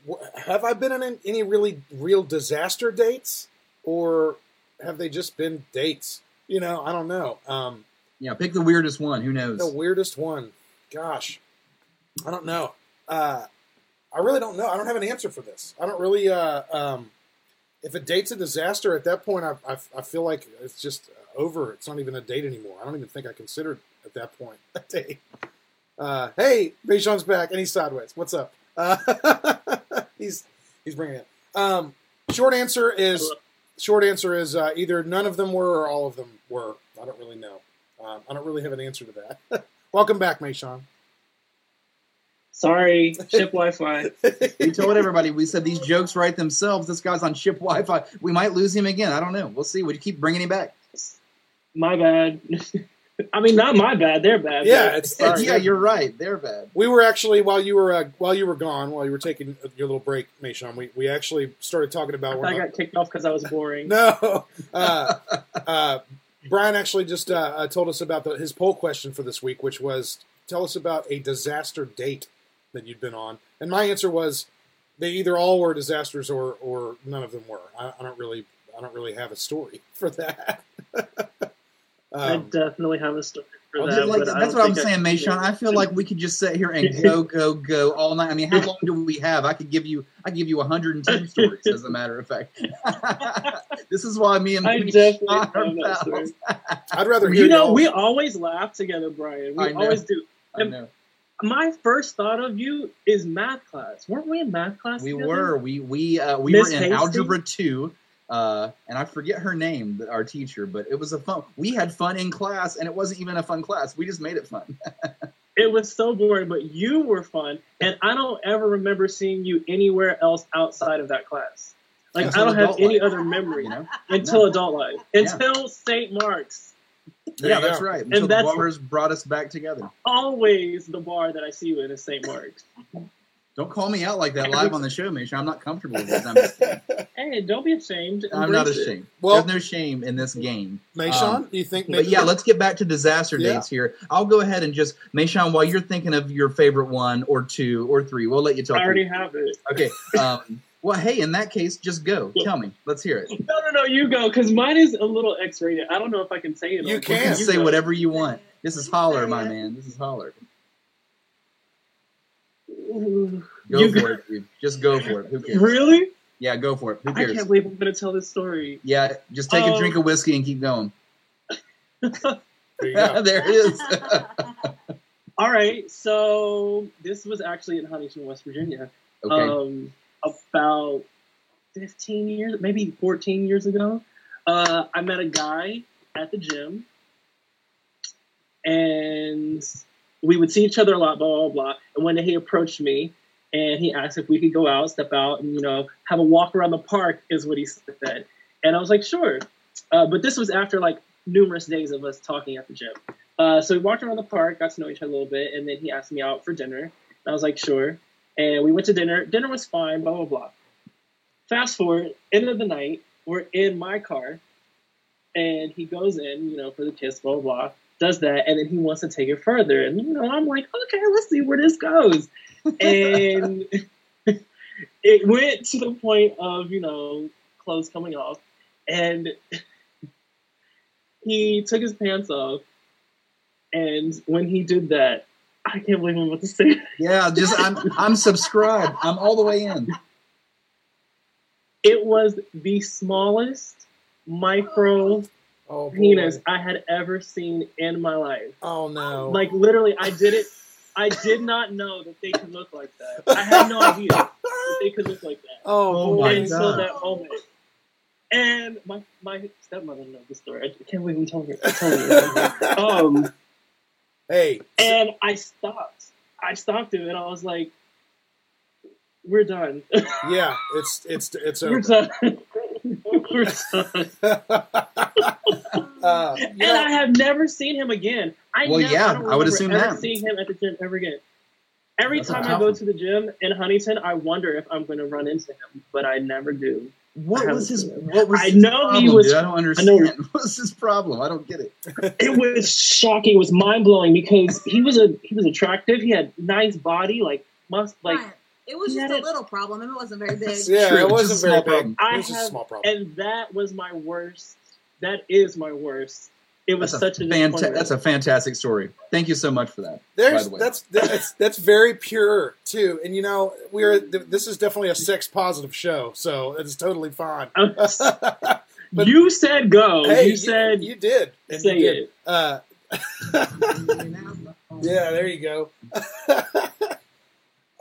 have I been in any really real disaster dates, or have they just been dates? You know, I don't know. Um, Yeah, pick the weirdest one. Who knows? the weirdest one. Gosh, I don't know. Uh, I really don't know. I don't have an answer for this. I don't really. Uh, um, if a date's a disaster, at that point, I, I, I feel like it's just over. It's not even a date anymore. I don't even think I considered at that point a date. Uh, hey, Mayshawn's back and he's sideways. What's up? Uh, (laughs) he's he's bringing it. Um, short answer is short answer is uh, either none of them were or all of them were. I don't really know. Um, I don't really have an answer to that. (laughs) Welcome back, Mayshawn. sorry, ship Wi-Fi. (laughs) We told everybody. We said these jokes write themselves. This guy's on ship Wi-Fi. We might lose him again. I don't know. We'll see. Would you keep bringing him back? My bad. (laughs) I mean, not my bad. They're bad. Yeah, but it's- sorry. yeah, you're right. They're bad. We were actually while you were uh, while you were gone, while you were taking your little break, Mayshawn. We we actually started talking about. thought we're I got kicked off because I was boring. (laughs) No. Uh, uh, Brian actually just uh, uh, told us about the, his poll question for this week, which was tell us about a disaster date that you'd been on. And my answer was they either all were disasters or, or none of them were. I, I don't really I don't really have a story (laughs) for that. (laughs) I Um, definitely have a story for I'll that. Like, but that's what I'm think I saying, can Mayshawn. I feel like we could just sit here and (laughs) go, go, go all night. I mean, how long do we have? I could give you, I could give you 110 stories, as a matter of fact. (laughs) this is why me and I me definitely are have that pals. story. (laughs) I'd rather hear You know, y'all- we always laugh together, Brian. We I know. always do. I know. My first thought of you is math class. Weren't we in math class? We together? were, we we uh, we Miss were in Hasty? algebra two, uh, and I forget her name, our teacher. But it was a fun. We had fun in class, and it wasn't even a fun class. We just made it fun. (laughs) It was so boring, but you were fun, and I don't ever remember seeing you anywhere else outside of that class. Like Until I don't have any life. other memory You know? until No. adult life, Yeah. until St. Mark's. There yeah, that's go. right. Until the that's- bars brought us back together. Always the bar that I see you in is St. Mark's. Don't call me out like that (laughs) live on the show, Misha. I'm not comfortable with this. I'm, just kidding. (laughs) Hey, don't be ashamed. I'm not Embrace it. ashamed. Well- There's no shame in this game. Mayshawn, Um, do you think? But yeah, let's get back to disaster Yeah. dates here. I'll go ahead and just, Mayshawn, while you're thinking of your favorite one or two or three, we'll let you talk. I already three. have it. Okay. (laughs) Um, well, hey, in that case, just go. Tell me. Let's hear it. No, no, no, you go, because mine is a little X-rated. I don't know if I can say it. You on- can. You say go. whatever you want. This is holler, my man. This is holler. Ooh. Go You for go- it, dude. Just go for it. Who cares? Really? Yeah, go for it. Who cares? I cares? can't believe I'm going to tell this story. Yeah, just take a Um, drink of whiskey and keep going. (laughs) There you go. (laughs) there it is. (laughs) All right, so this was actually in Huntington, West Virginia. okay. Um, about 15 years, maybe 14 years ago. Uh, I met a guy at the gym, and we would see each other a lot, blah, blah, blah. And one day he approached me, and he asked if we could go out, step out, and, you know, have a walk around the park, is what he said. And I was like, sure. Uh, but this was after, like, numerous days of us talking at the gym. Uh, so we walked around the park, got to know each other a little bit, and then he asked me out for dinner. And I was like, sure. And we went to dinner. Dinner was fine, blah, blah, blah. Fast forward, end of the night, we're in my car, and he goes in, you know, for the kiss, blah, blah, blah, does that, and then he wants to take it further. And, you know, I'm like, okay, let's see where this goes. And (laughs) it went to the point of, you know, clothes coming off, and he took his pants off, and when he did that, I can't believe I'm about to say it. yeah, just I'm I'm subscribed. I'm all the way in. It was the smallest micro Oh, penis I had ever seen in my life. Oh no. Like literally, I did it. I did not know that they could look like that. I had no idea that they could look like that oh, Oh boy. my until God. that moment. And my my stepmother knows the story. I can't believe we told her. I told her. (laughs) Um, Hey, and I stopped. I stopped him, and I was like, "We're done. yeah, it's it's it's (laughs) We're over. done. (laughs) We're done." Uh, you And know, I have never seen him again. I Well, never, yeah, I, I would assume ever that. seeing him at the gym ever again. Every That's time I go to the gym in Huntington, I wonder if I'm going to run into him, but I never do. What was his? What was? I his know he problem, was- dude? I don't I understand. know- (laughs) What was his problem? I don't get it. (laughs) It was shocking. It was mind blowing because he was a he was attractive. He had nice body, like must like, it was just a it- little problem. and It wasn't very big. yeah, True, it wasn't a very big. problem. I It was just a small problem. and that was my worst. That is my worst. It was That's such a fanta- that's a fantastic story. Thank you so much for that. by There's the way. that's that's that's very pure too, and you know we're this is definitely a sex positive show, so it's totally fine. (laughs) But- you said go. hey, you said you did, and say you did. it. Uh, (laughs) yeah, there you go. (laughs)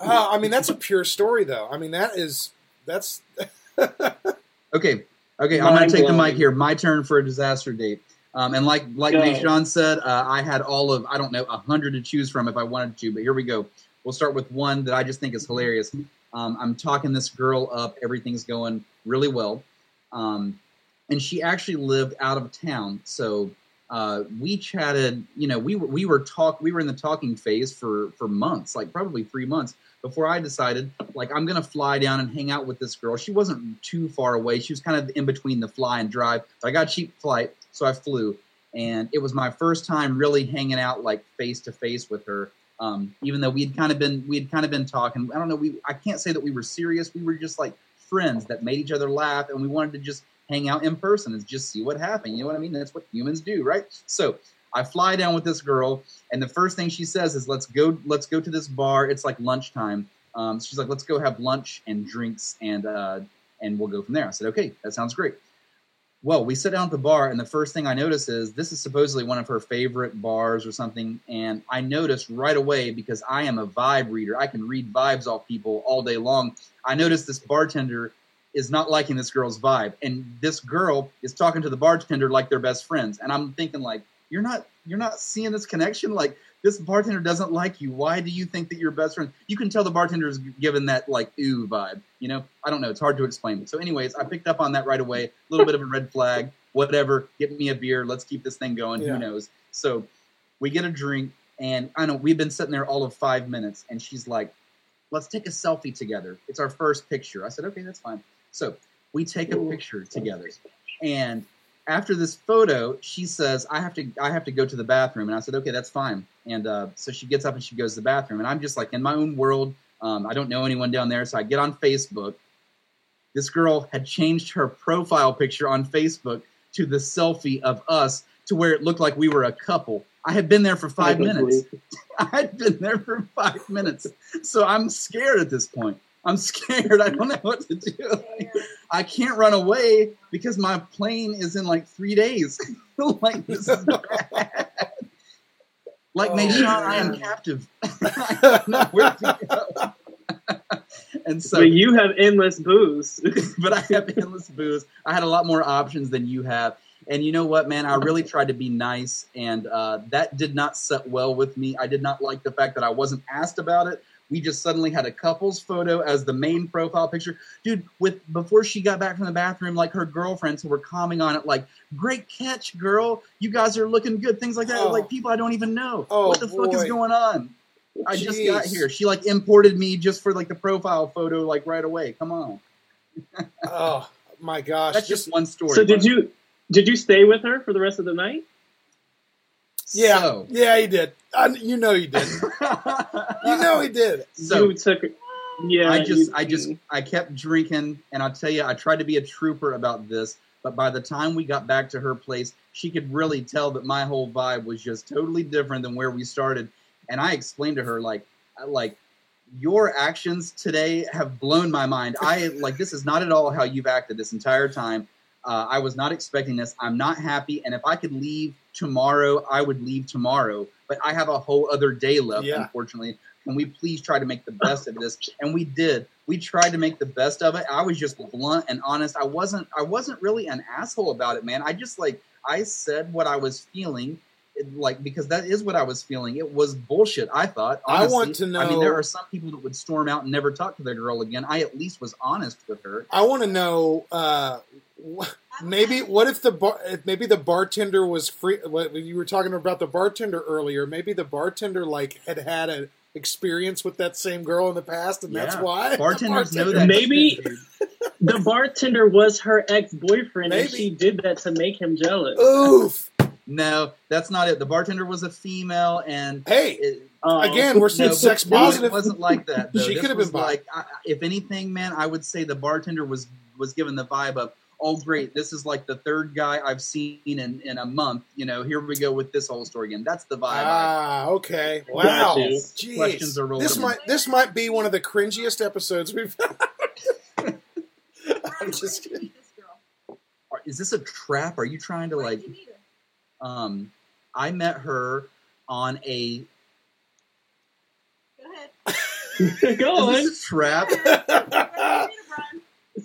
Uh, I mean, that's a pure story, though. I mean, that is that's Okay, okay. I'm going to take the mic here. My turn for a disaster date. Um, and like like Go. Said, uh, I had all of I don't know a hundred to choose from if I wanted to. But here we go. We'll start with one that I just think is hilarious. Um, I'm talking this girl up. Everything's going really well, um, and she actually lived out of town. So uh, we chatted. You know, we were we were talk we were in the talking phase for for months, like probably three months before I decided like I'm gonna fly down and hang out with this girl. She wasn't too far away. She was kind of in between the fly and drive. I got cheap flight, so I flew, and it was my first time really hanging out like face to face with her. Um, even though we had kind of been we had kind of been talking. I don't know. We I can't say that we were serious. We were just like friends that made each other laugh, and we wanted to just hang out in person and just see what happened. You know what I mean? That's what humans do, right? So I fly down with this girl, and the first thing she says is, "Let's go, let's go to this bar. It's like lunchtime." Um, she's like, "Let's go have lunch and drinks, and uh, and we'll go from there." I said, "Okay, that sounds great." Well, we sit down at the bar, and the first thing I notice is this is supposedly one of her favorite bars or something. And I noticed right away because I am a vibe reader. I can read vibes off people all day long. I noticed this bartender is not liking this girl's vibe, and this girl is talking to the bartender like they're best friends. And I'm thinking, like, you're not you're not seeing this connection. Like, this bartender doesn't like you. Why do you think that you're best friends? You can tell the bartender's given that like ooh vibe. You know, I don't know. It's hard to explain. It. So, anyways, I picked up on that right away. A little bit of a red flag. Whatever. Get me a beer. Let's keep this thing going. Yeah. Who knows? So, we get a drink, and I know we've been sitting there all of five minutes, and she's like, "Let's take a selfie together. It's our first picture." I said, "Okay, that's fine." So we take a picture together, and after this photo, she says, "I have to, I have to go to the bathroom." And I said, "Okay, that's fine." And uh, so she gets up and she goes to the bathroom, and I'm just like in my own world. Um, I don't know anyone down there, so I get on Facebook. This girl had changed her profile picture on Facebook to the selfie of us, to where it looked like we were a couple. I had been there for five I minutes. (laughs) I had been there for five minutes, so I'm scared at this point. I'm (laughs) scared. I don't know what to do. Yeah. I can't run away because my plane is in like three days. (laughs) like this is (laughs) bad. Like Oh, Mayshawn, I am captive. I don't know where to go. and so, but you have endless booze. but I have endless booze. I had a lot more options than you have. And you know what, man? I really tried to be nice, and uh, that did not set well with me. I did not like the fact that I wasn't asked about it. We just suddenly had a couple's photo as the main profile picture, dude. With before she got back from the bathroom, like her girlfriends who were commenting on it, like "Great catch, girl! You guys are looking good." Things like that. Oh. Like people I don't even know. Oh, what the fuck is going on? I just got here. She like imported me just for like the profile photo, like right away. Come on, oh my gosh! that's just one story. so did you did you stay with her for the rest of the night? Yeah, So- yeah, he did. I, you know he did. (laughs) You know he did. So you took yeah. I just, you- I just, I kept drinking, and I'll tell you, I tried to be a trooper about this, but by the time we got back to her place, she could really tell that my whole vibe was just totally different than where we started. And I explained to her, like, like your actions today have blown my mind. I like this is not at all how you've acted this entire time. Uh, I was not expecting this. I'm not happy, and if I could leave tomorrow, I would leave tomorrow. But I have a whole other day left, Yeah. unfortunately. Can we please try to make the best of this? And we did. We tried to make the best of it. I was just blunt and honest. I wasn't. I wasn't really an asshole about it, man. I just like I said what I was feeling, like because that is what I was feeling. It was bullshit. I thought. I want to know. I mean, there are some people that would storm out and never talk to their girl again. I at least was honest with her. I want to know. Uh, maybe what if the bar? Maybe the bartender was free. What you were talking about the bartender earlier. Maybe the bartender like had had an experience with that same girl in the past, and that's why the Bartenders know bartender- that. Maybe- (laughs) the bartender was her ex boyfriend, and she did that to make him jealous. Oof. No, that's not it. The bartender was a female, and Hey, it, Oh. again, we're no, sex positive. It wasn't like that. (laughs) Though. She could have been bi. like, I, I- if anything, man, I would say the bartender was was given the vibe of, oh, great, this is like the third guy I've seen in in a month. You know, here we go with this whole story again. That's the vibe. Ah, okay. Got Wow. you. Jeez. Questions are rolling This might this might be one of the cringiest episodes we've. (laughs) I'm just kidding. this girl? Is this a trap? Are you trying to Where like? did you meet her? Um, I met her on a. Go ahead. (laughs) Go Is on, this a trap? (laughs)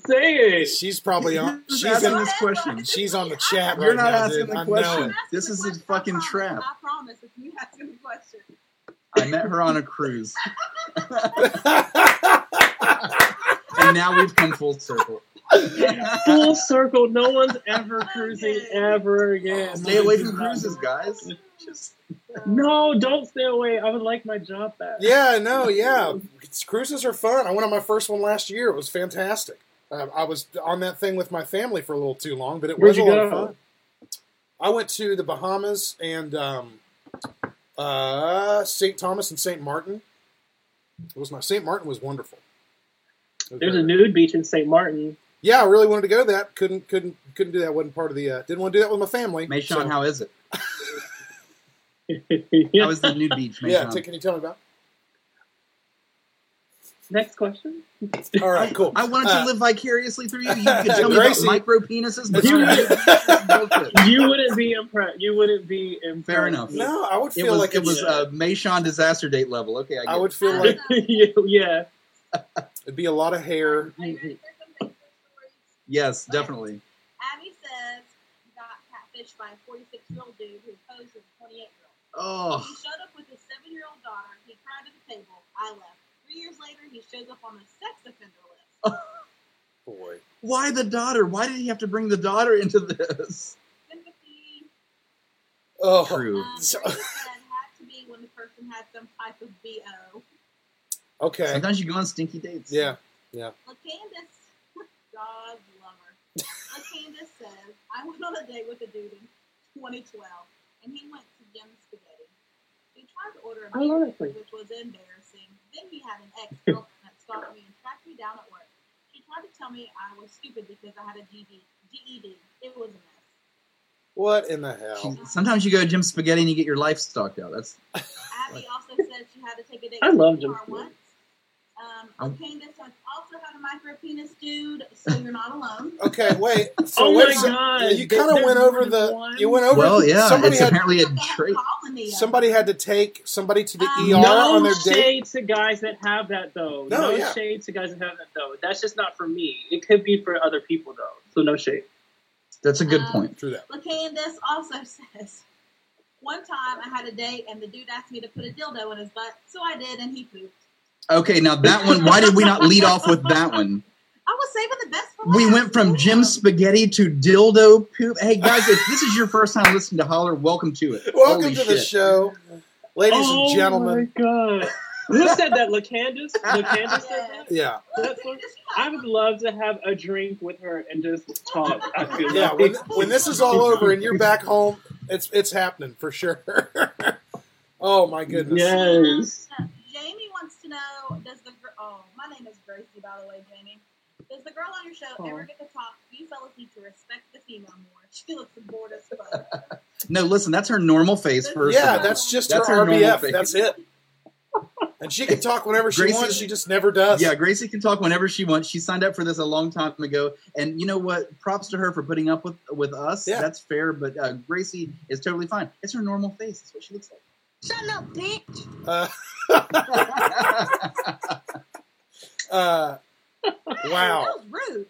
Where did you meet her, Brian? say it. She's probably on. She's asking in. this question? She's on the chat You're right not now, asking dude. the question. This is a question, I fucking trap. I promise. It's me asking the question. I met her on a cruise, (laughs) (laughs) and now we've come full circle. Full circle. No one's ever cruising ever again. Stay away from cruises, guys. Just No, don't stay away. I would like my job back. Yeah, no, yeah. It's, cruises are fun. I went on my first one last year. It was fantastic. Uh, I was on that thing with my family for a little too long, but it Where'd was a lot of fun. I went to the Bahamas and um, uh, St. Thomas and St. Martin. It was my St. Martin was wonderful. It was There's a nude beach in St. Martin. yeah, I really wanted to go to that. Couldn't couldn't couldn't do that. wasn't part of the. Uh, didn't want to do that with my family. Mayshawn, so- how is it? Yeah. (laughs) How is the nude beach, Mayshawn? Yeah, t- can you tell me about? Next question. All right, cool. I wanted Uh, to live vicariously through you. You could tell me Gracie- about micro penises, but You- you (laughs) You wouldn't be impressed. You wouldn't be impressed. Fair enough. No, I would it feel was like it was it's- uh, Mayshawn disaster date level. Okay, I, get I would it. feel (laughs) like yeah. it'd be a lot of hair. Are you ready for some Facebook stories? yes, definitely. Abby says he got catfished by a 46 year old dude who posed as a 28 year old. Oh, He showed up with his seven year old daughter. He cried at the table. I left. Three years later, he shows up on the sex offender list. (laughs) Boy, why the daughter? Why did he have to bring the daughter into this? Sympathy oh, True. um, So- had to be when the person had some type of BO. okay, Sometimes you go on stinky dates. yeah. yeah. LaCandace, (laughs) dog lover. LaCandace says, I went on a date with a dude in 2012, and he went to Jim Spaghetti. He tried to order a love beer, which was embarrassing. Then he had an ex-girlfriend that stalked me and tracked me down at work. She tried to tell me I was stupid because I had a GD, GED. It was a mess. What in the hell? Sometimes you go to Jim Spaghetti and you get your life stalked out. That's Abby also said she had to take a date I to love the Jim bar Spaghetti. once. Um, I'm- LaCandace has also had a micro penis dude, so you're not alone. (laughs) Okay, wait. So Oh wait my a sec- God, yeah, You kind of went over the. one? You went over. well, yeah. Somebody It's had apparently a trait. somebody had to take somebody to the Um, ER on their date. No shade to guys that have that though. No, No, yeah. shade to guys that have that though. That's just not for me. It could be for other people though. So no shade. That's a good Um, point. True that. LaCandace also (laughs) says, one time I had a date and the dude asked me to put a dildo in his butt, so I did, and he pooped. Okay, now that one. Why did we not lead off with that one? I was saving the best for We last. went from Jim Spaghetti to dildo poop. Hey guys, if this is your first time listening to Holler, welcome to it. Welcome Holy to the show, ladies oh and gentlemen. Oh my god. Who said that? LaCandace? LaCandace said that? Yeah, That's I would love to have a drink with her and just talk. I feel yeah. like. When, when this is all over and you're back home, it's it's happening for sure. (laughs) oh my goodness. Yes. Jamie wants to know, does the gr- oh, my name is Gracie, by the way, Jamie. Does the girl on your show Aw. ever get to talk? You fellas need to respect the female more. (laughs) She looks bored as fuck. No, listen, that's her normal face first. Yeah, of that's just That's her, her RBF. face. That's it. And she can talk whenever she Gracie- wants. She just never does. Yeah, Gracie can talk whenever she wants. She signed up for this a long time ago, and you know what? Props to her for putting up with with us. Yeah. That's fair, but uh, Gracie is totally fine. It's her normal face. That's what she looks Shut up, bitch. Uh, (laughs) uh, (laughs) wow. That was rude.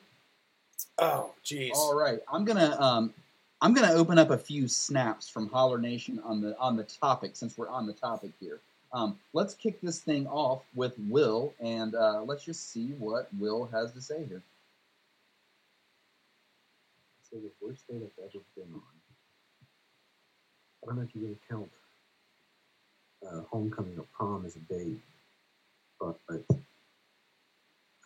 Oh, jeez. All right, I'm gonna um, I'm gonna open up a few snaps from Holler Nation on the on the topic since we're on the topic here. Um, let's kick this thing off with Will, and uh, let's just see what Will has to say here. say the worst date I've ever been on. I don't know if you're going to count uh, homecoming or prom as a date, but, but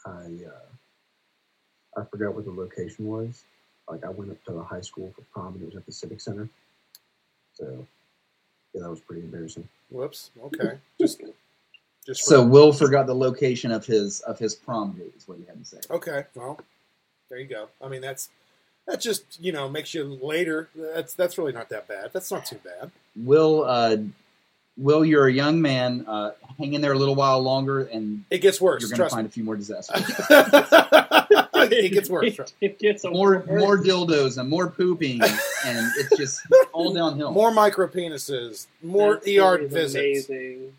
I uh, I forgot what the location was. Like I went up to the high school for prom and it was at the civic center. So yeah, that was pretty embarrassing. Whoops. Okay. (laughs) Just, just for- So Will forgot the location of his of his prom date. Is what you had to say. Okay. Well, there you go. I mean, that's that just you know makes you later. That's that's really not that bad. That's not too bad. Will, uh, Will, you're a young man. Uh, hang in there a little while longer, and It gets worse. you're going to find me. a few more disasters. (laughs) it gets worse. trust- It gets more worse. more dildos and more pooping, and it's just (laughs) all downhill. More micro penises. More That ER story is visits. Amazing.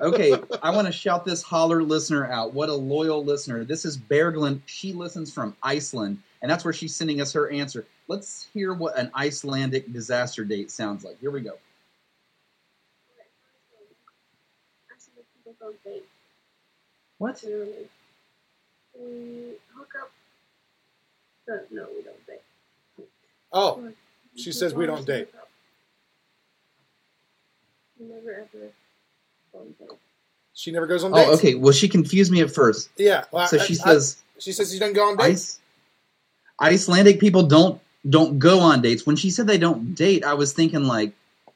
okay, (laughs) I want to shout this holler listener out. What a loyal listener. This is Berglind. She listens from Iceland, and that's where she's sending us her answer. Let's hear what an Icelandic disaster date sounds like. Here we go. Actually, people don't. What? Literally. We mm, hook up. But no, we don't date. Oh, Like, She says we don't date. We Never ever go on dates. she never goes on oh, dates. Oh, okay. Well, she confused me at first. Yeah. well, So I- she I- says she says she doesn't go on dates. Ice, Icelandic people don't don't go on dates. When she said they don't date, I was thinking like,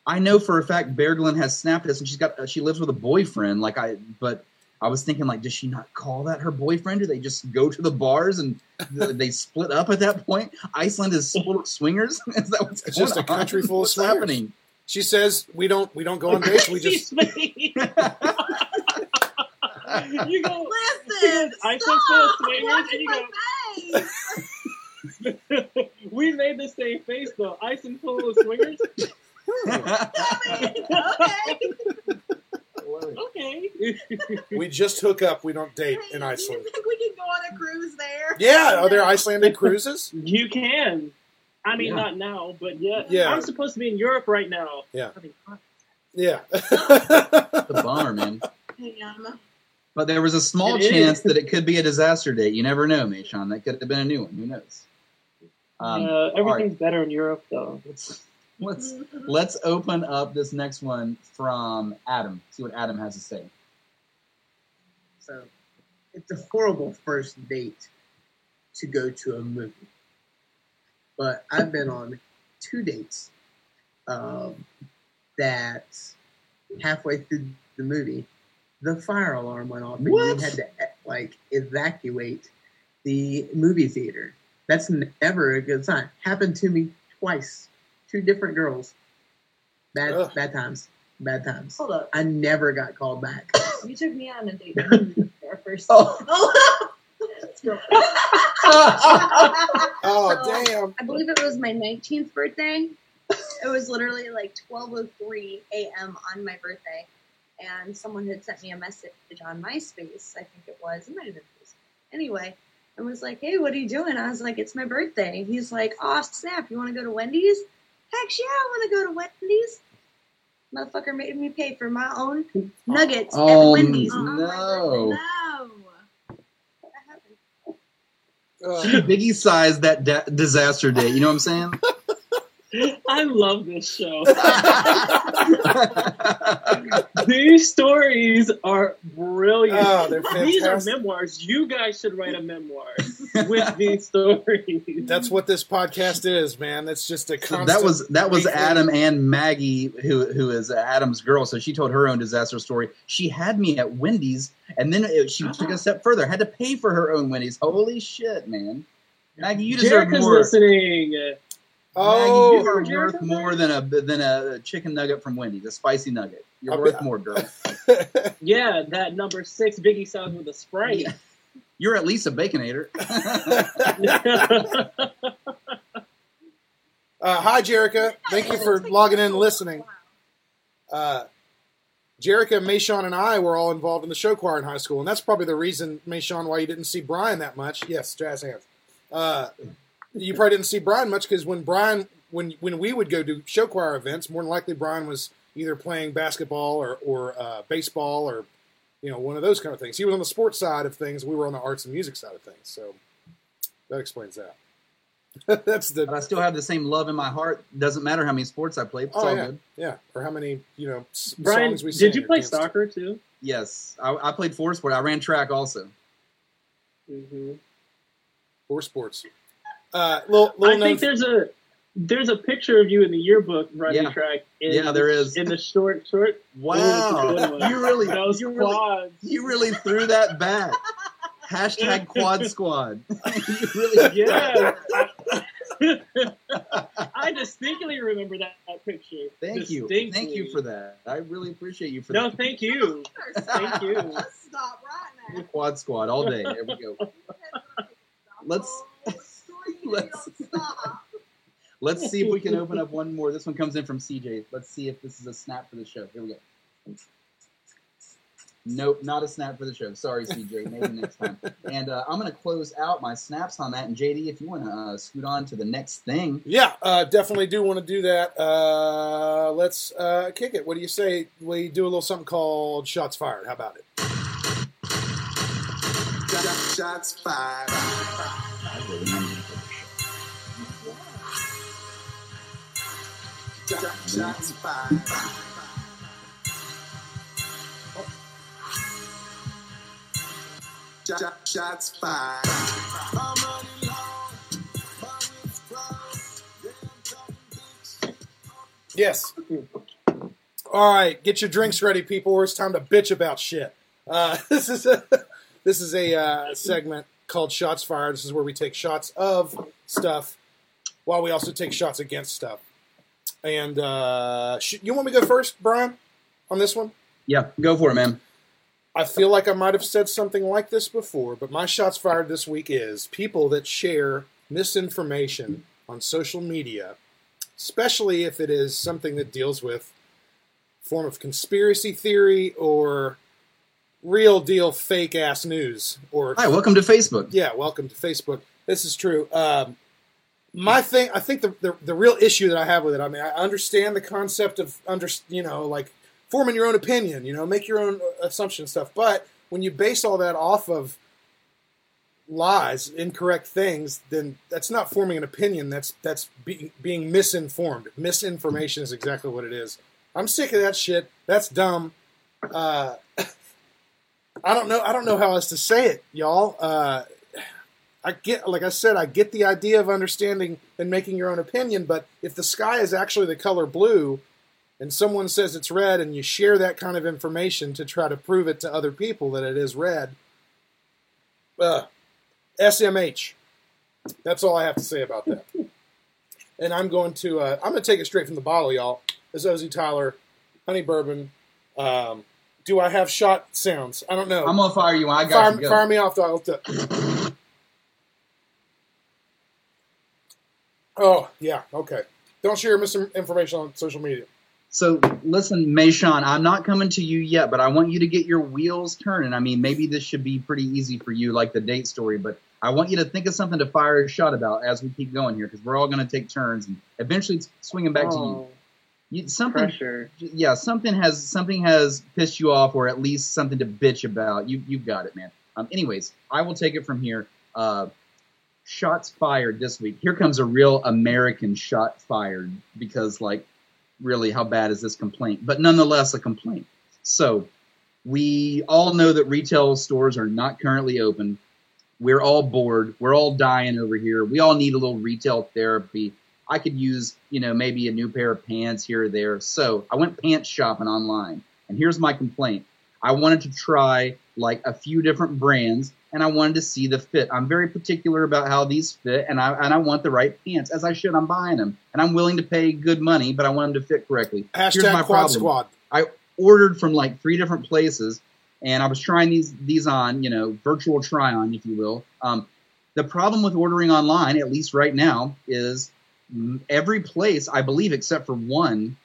I know for a fact Berglind has snapped us, and she's got uh, she lives with a boyfriend. Like I, but I was thinking, like, does she not call that her boyfriend? Do they just go to the bars and they split up at that point? Iceland is full of swingers. (laughs) is that what's It's going just a country full of What's swingers. happening? She says we don't we don't go on dates. We just (laughs) (laughs) you go. Listen, I stop! said full of swingers, and you my face. we made the same face though. Ice and full of swingers. I mean, okay. Okay. we just hook up. We don't date Hey, in Do Iceland. you think we can go on a cruise there? Yeah, are there Icelandic cruises? you can. I mean, Yeah. not now, but yeah. Yeah. I'm supposed to be in Europe right now. Yeah. Having fun. Yeah. the bummer, man. Damn. But there was a small It is. chance that it could be a disaster date. You never know, Mayshawn. That could have been a new one. Who knows? Um, uh, everything's better in Europe though. let's (laughs) let's let's open up this next one from Adam. See what Adam has to say. So it's a horrible first date to go to a movie. But I've been on two dates um, that halfway through the movie, the fire alarm went off and What? we had to like evacuate the movie theater. That's never a good sign. Happened to me twice. Two different girls. Bad Ugh. bad times. Bad times. Hold up. I never got called back. (coughs) You took me on a date our (laughs) first. Oh. (laughs) Oh, (laughs) Oh So, damn. I believe it was my 19th birthday. It was literally like 12:03 a.m. on my birthday, and someone had sent me a message on MySpace. I think it was. It might have been Facebook. Anyway, and was like, "Hey, what are you doing?" I was like, "It's my birthday." He's like, "Oh snap! You want to go to Wendy's?" Heck yeah, I want to go to Wendy's. Motherfucker made me pay for my own nuggets Oh, at Wendy's. no. no. That. Uh, Biggie sized that da- disaster day. You know what I'm saying? (laughs) I love this show. (laughs) These stories are brilliant. oh, These are memoirs. You guys should write a memoir with these stories. That's what this podcast is, man. That's just a constant. that was that was weekly- Adam and Maggie, who who is Adam's girl. So she told her own disaster story. She had me at Wendy's, and then it, she took a step further. Had to pay for her own Wendy's. Holy shit, man! Maggie, you deserve Jerica's more. listening. Oh, Maggie, you are Jerica worth more than a than a chicken nugget from Wendy's, a spicy nugget. You're I'll worth be- more, girl. (laughs) Yeah, that number six Biggie sounds with a Sprite. Yeah. You're at least a baconator. (laughs) (laughs) Uh, hi, Jerica. Thank you for logging in and listening. Uh, Jerica, Mayshawn, and I were all involved in the show choir in high school, and that's probably the reason, Mayshawn, why you didn't see Brian that much. Yes, jazz hands. Uh, you probably didn't see Brian much because when Brian, when when we would go do show choir events, more than likely Brian was either playing basketball or or uh, baseball or you know one of those kind of things. He was on the sports side of things. We were on the arts and music side of things. So that explains that. (laughs) that's the but I still have the same love in my heart. Doesn't matter how many sports I played. It's Oh all yeah, good. yeah. Or how many you know s- Brian, songs we sang did you play danced to. soccer too? Yes, I, I played four sports. I ran track also. hmm or sports? Uh, little, little I known think there's a there's a picture of you in the yearbook running Yeah. track. In, Yeah, there is. in the short short. Wow, Ooh, that's a good one. you really, Those you really, you really threw that back. Hashtag Quad Squad. (laughs) you really, Yeah. I distinctly remember that, that picture. Thank you, thank you for that. I really appreciate you for No, that. thank you. Thank you. Let's stop right now. Quad Squad all day. There we go. Let's- (laughs) let's- Stop. Let's see if we can open up (laughs) one more. This one comes in from CJ. Let's see if this is a snap for the show. Here we go. Nope, not a snap for the show. Sorry, CJ. Maybe next time. (laughs) And uh, I'm going to close out my snaps on that. And JD, if you want to uh, scoot on to the next thing, Yeah, uh, definitely do want to do that. Uh, let's uh, kick it. What do you say? We do a little something called shots fired. How about it? Shots fired. Shots fired. Shot- Shots fired. Yes. All right, get your drinks ready, people. It's time to bitch about shit. Uh, (laughs) this is a this is a uh, segment called Shots Fired. This is where we take shots of stuff while we also take shots against stuff. And uh, sh- you want me to go first, Brian, on this one? Yeah, go for it, man. I feel like I might have said something like this before, but my shots fired this week is people that share misinformation on social media, especially if it is something that deals with form of conspiracy theory or real deal fake ass news or Hi, welcome to Facebook. yeah, welcome to Facebook. This is true. Um, my thing, I think the, the the real issue that I have with it. I mean, I understand the concept of under, you know, like forming your own opinion. You know, make your own assumption stuff. But when you base all that off of lies, incorrect things, then that's not forming an opinion. That's that's be, being misinformed. Misinformation is exactly what it is. I'm sick of that shit. That's dumb. Uh, (laughs) I don't know. I don't know how else to say it, y'all. Uh, I get, like I said, I get the idea of understanding and making your own opinion. But if the sky is actually the color blue, and someone says it's red, and you share that kind of information to try to prove it to other people that it is red, uh, SMH. That's all I have to say about that. (laughs) and I'm going to uh, I'm going to take it straight from the bottle, y'all. This is Ozzy Tyler, honey bourbon. Um, do I have shot sounds? I don't know. I'm gonna fire you. I got fire, you. Go. fire me off, dog. (laughs) oh yeah, okay. Don't share misinformation on social media. So listen, Mayshawn, I'm not coming to you yet, but I want you to get your wheels turning. I mean, maybe this should be pretty easy for you, like the date story, but I want you to think of something to fire a shot about as we keep going here, because we're all going to take turns, and eventually it's swinging back to you. Oh, you. Something, pressure. yeah, something has something has pissed you off, or at least something to bitch about. You you've got it, man. Um, anyways, I will take it from here. Uh, shots fired this week. Here comes a real American shot fired because, like, really, how bad is this complaint? But nonetheless, a complaint. So, we all know that retail stores are not currently open. We're all bored. We're all dying over here. We all need a little retail therapy. I could use, you know, maybe a new pair of pants here or there. So I went pants shopping online. And here's my complaint. I wanted to try like a few different brands and I wanted to see the fit. I'm very particular about how these fit and I and I want the right pants. As I should, I'm buying them. And I'm willing to pay good money, but I want them to fit correctly. Here's Hashtag my Quad problem. Squad. I ordered from like three different places, and I was trying these these on, you know, virtual try on, if you will. Um, the problem with ordering online, at least right now, is every place, I believe, except for one.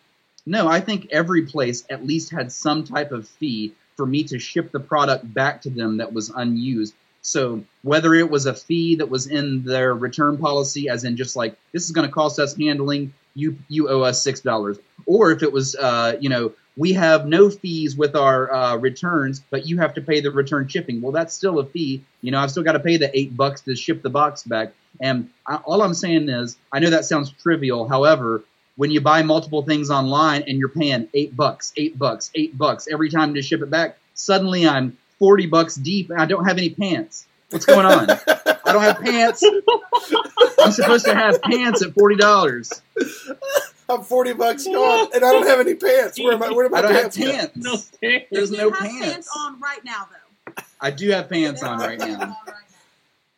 No, I think every place at least had some type of fee for me to ship the product back to them that was unused. So whether it was a fee that was in their return policy, as in just like this is going to cost us handling, you you owe us six dollars, or if it was uh, you know we have no fees with our uh, returns, but you have to pay the return shipping. Well, that's still a fee. You know, I've still got to pay the eight bucks to ship the box back. And I, all I'm saying is, I know that sounds trivial. However, when you buy multiple things online and you're paying eight bucks, eight bucks, eight bucks every time to ship it back, suddenly I'm 40 bucks deep and I don't have any pants. What's going on? I don't have pants. I'm supposed to have pants at $40. I'm 40 bucks gone, and I don't have any pants. Where am I? Where am I? I don't have pants go? pants. No pants. There's you no have pants. on right now, though. I do have pants on right now. on right now.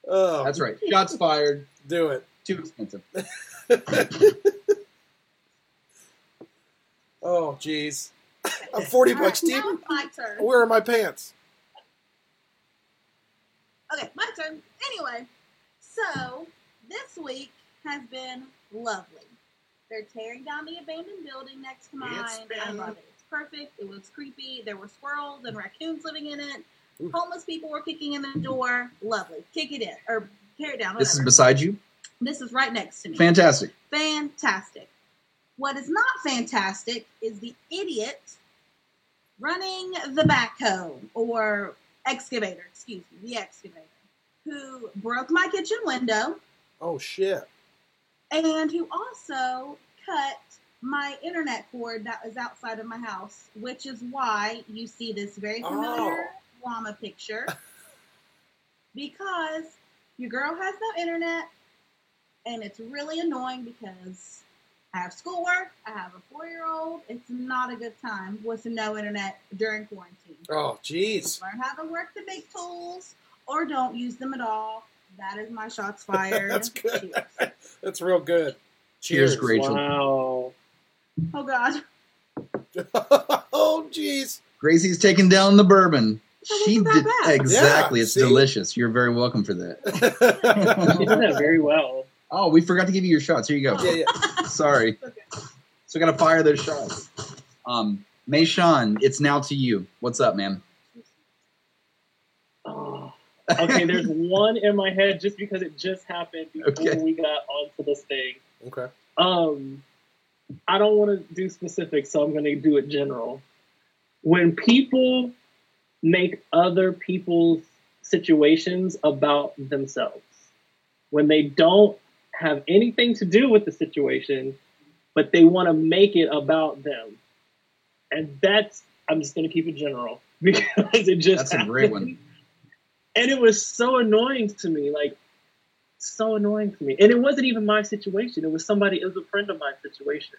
Oh, That's right. Shots fired. Do it. Too expensive. (laughs) oh, jeez. (laughs) I'm 40 All bucks right, deep. Now it's my turn. Where are my pants? Okay, my turn. Anyway, so this week has been lovely. They're tearing down the abandoned building next to mine. It's I been- love it. It's perfect. It was creepy. There were squirrels and raccoons living in it. Ooh. Homeless people were kicking in the door. Lovely. Kick it in or tear it down. This is beside you. This is right next to me. Fantastic. Fantastic. What is not fantastic is the idiot running the backhoe or excavator, excuse me, the excavator, who broke my kitchen window Oh, shit. and who also cut my internet cord that was outside of my house, which is why you see this very oh. familiar llama picture. (laughs) because your girl has no internet, and it's really annoying because I have schoolwork. I have a four-year-old. It's not a good time with no internet during quarantine. Oh, jeez. Learn how to work the big tools, or don't use them at all. That is my shots fired. (laughs) That's good. Cheers. That's real good. Cheers, Cheers. Rachel. Wow. Oh God. (laughs) oh, jeez. Gracie's taking down the bourbon. That She did bad. exactly. Yeah, it's see? delicious. You're very welcome for that. (laughs) She did that very well. Oh, we forgot to give you your shots. Here you go. yeah, yeah. (laughs) Sorry. Okay. So I gotta fire those shots. Um, Mayshawn, it's now to you. What's up, man? Oh. (sighs) Okay, there's one in my head just because it just happened before Okay. we got onto this thing. Okay. Um, I don't want to do specifics, so I'm going to do it general. When people make other people's situations about themselves, when they don't have anything to do with the situation, but they want to make it about them, and that's I'm just going to keep it general (laughs) because it just That's a great one. and it was so annoying to me like so annoying to me and it wasn't even my situation it was somebody it was a friend of my situation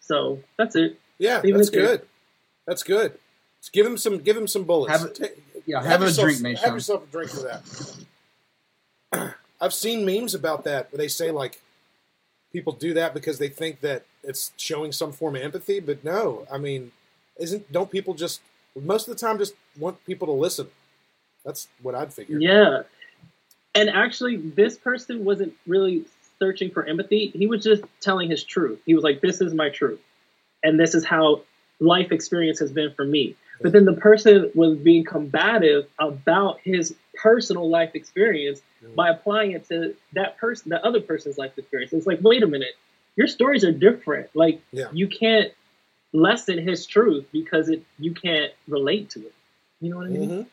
so that's it Yeah, Leave it that's there. good. That's good. Just give him some. Give him some bullets. Have a- Ta- Yeah, have, a yourself- drink, May Have yourself a drink for that. (clears throat) I've seen memes about that where they say like people do that because they think that it's showing some form of empathy, but no. I mean, isn't don't people just most of the time just want people to listen? That's what I'd figure. yeah and actually this person wasn't really searching for empathy he was just telling his truth he was like this is my truth and this is how life experience has been for me but then the person was being combative about his personal life experience Mm. by applying it to that person, the other person's life experience. It's like, wait a minute, your stories are different. Like, Yeah. you can't lessen his truth because it you can't relate to it. You know what I mean? Mhm.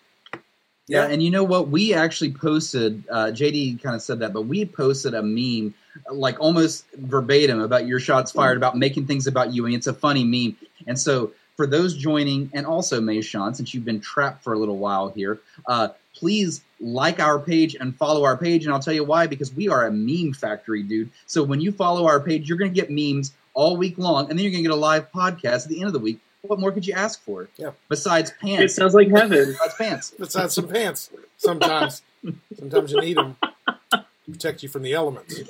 Yeah, and you know what? We actually posted. Uh, JD kind of said that, but we posted a meme, like almost verbatim, about your shots fired, about making things about you, and it's a funny meme. And so, for those joining, and also Mayshawn, since you've been trapped for a little while here, uh, please like our page and follow our page. And I'll tell you why, because we are a meme factory, dude. So when you follow our page, you're going to get memes all week long, and then you're going to get a live podcast at the end of the week. What more could you ask for? Yeah. Besides pants. It sounds like heaven. Besides pants. (laughs) Besides some pants, sometimes, sometimes you need them to protect you from the elements.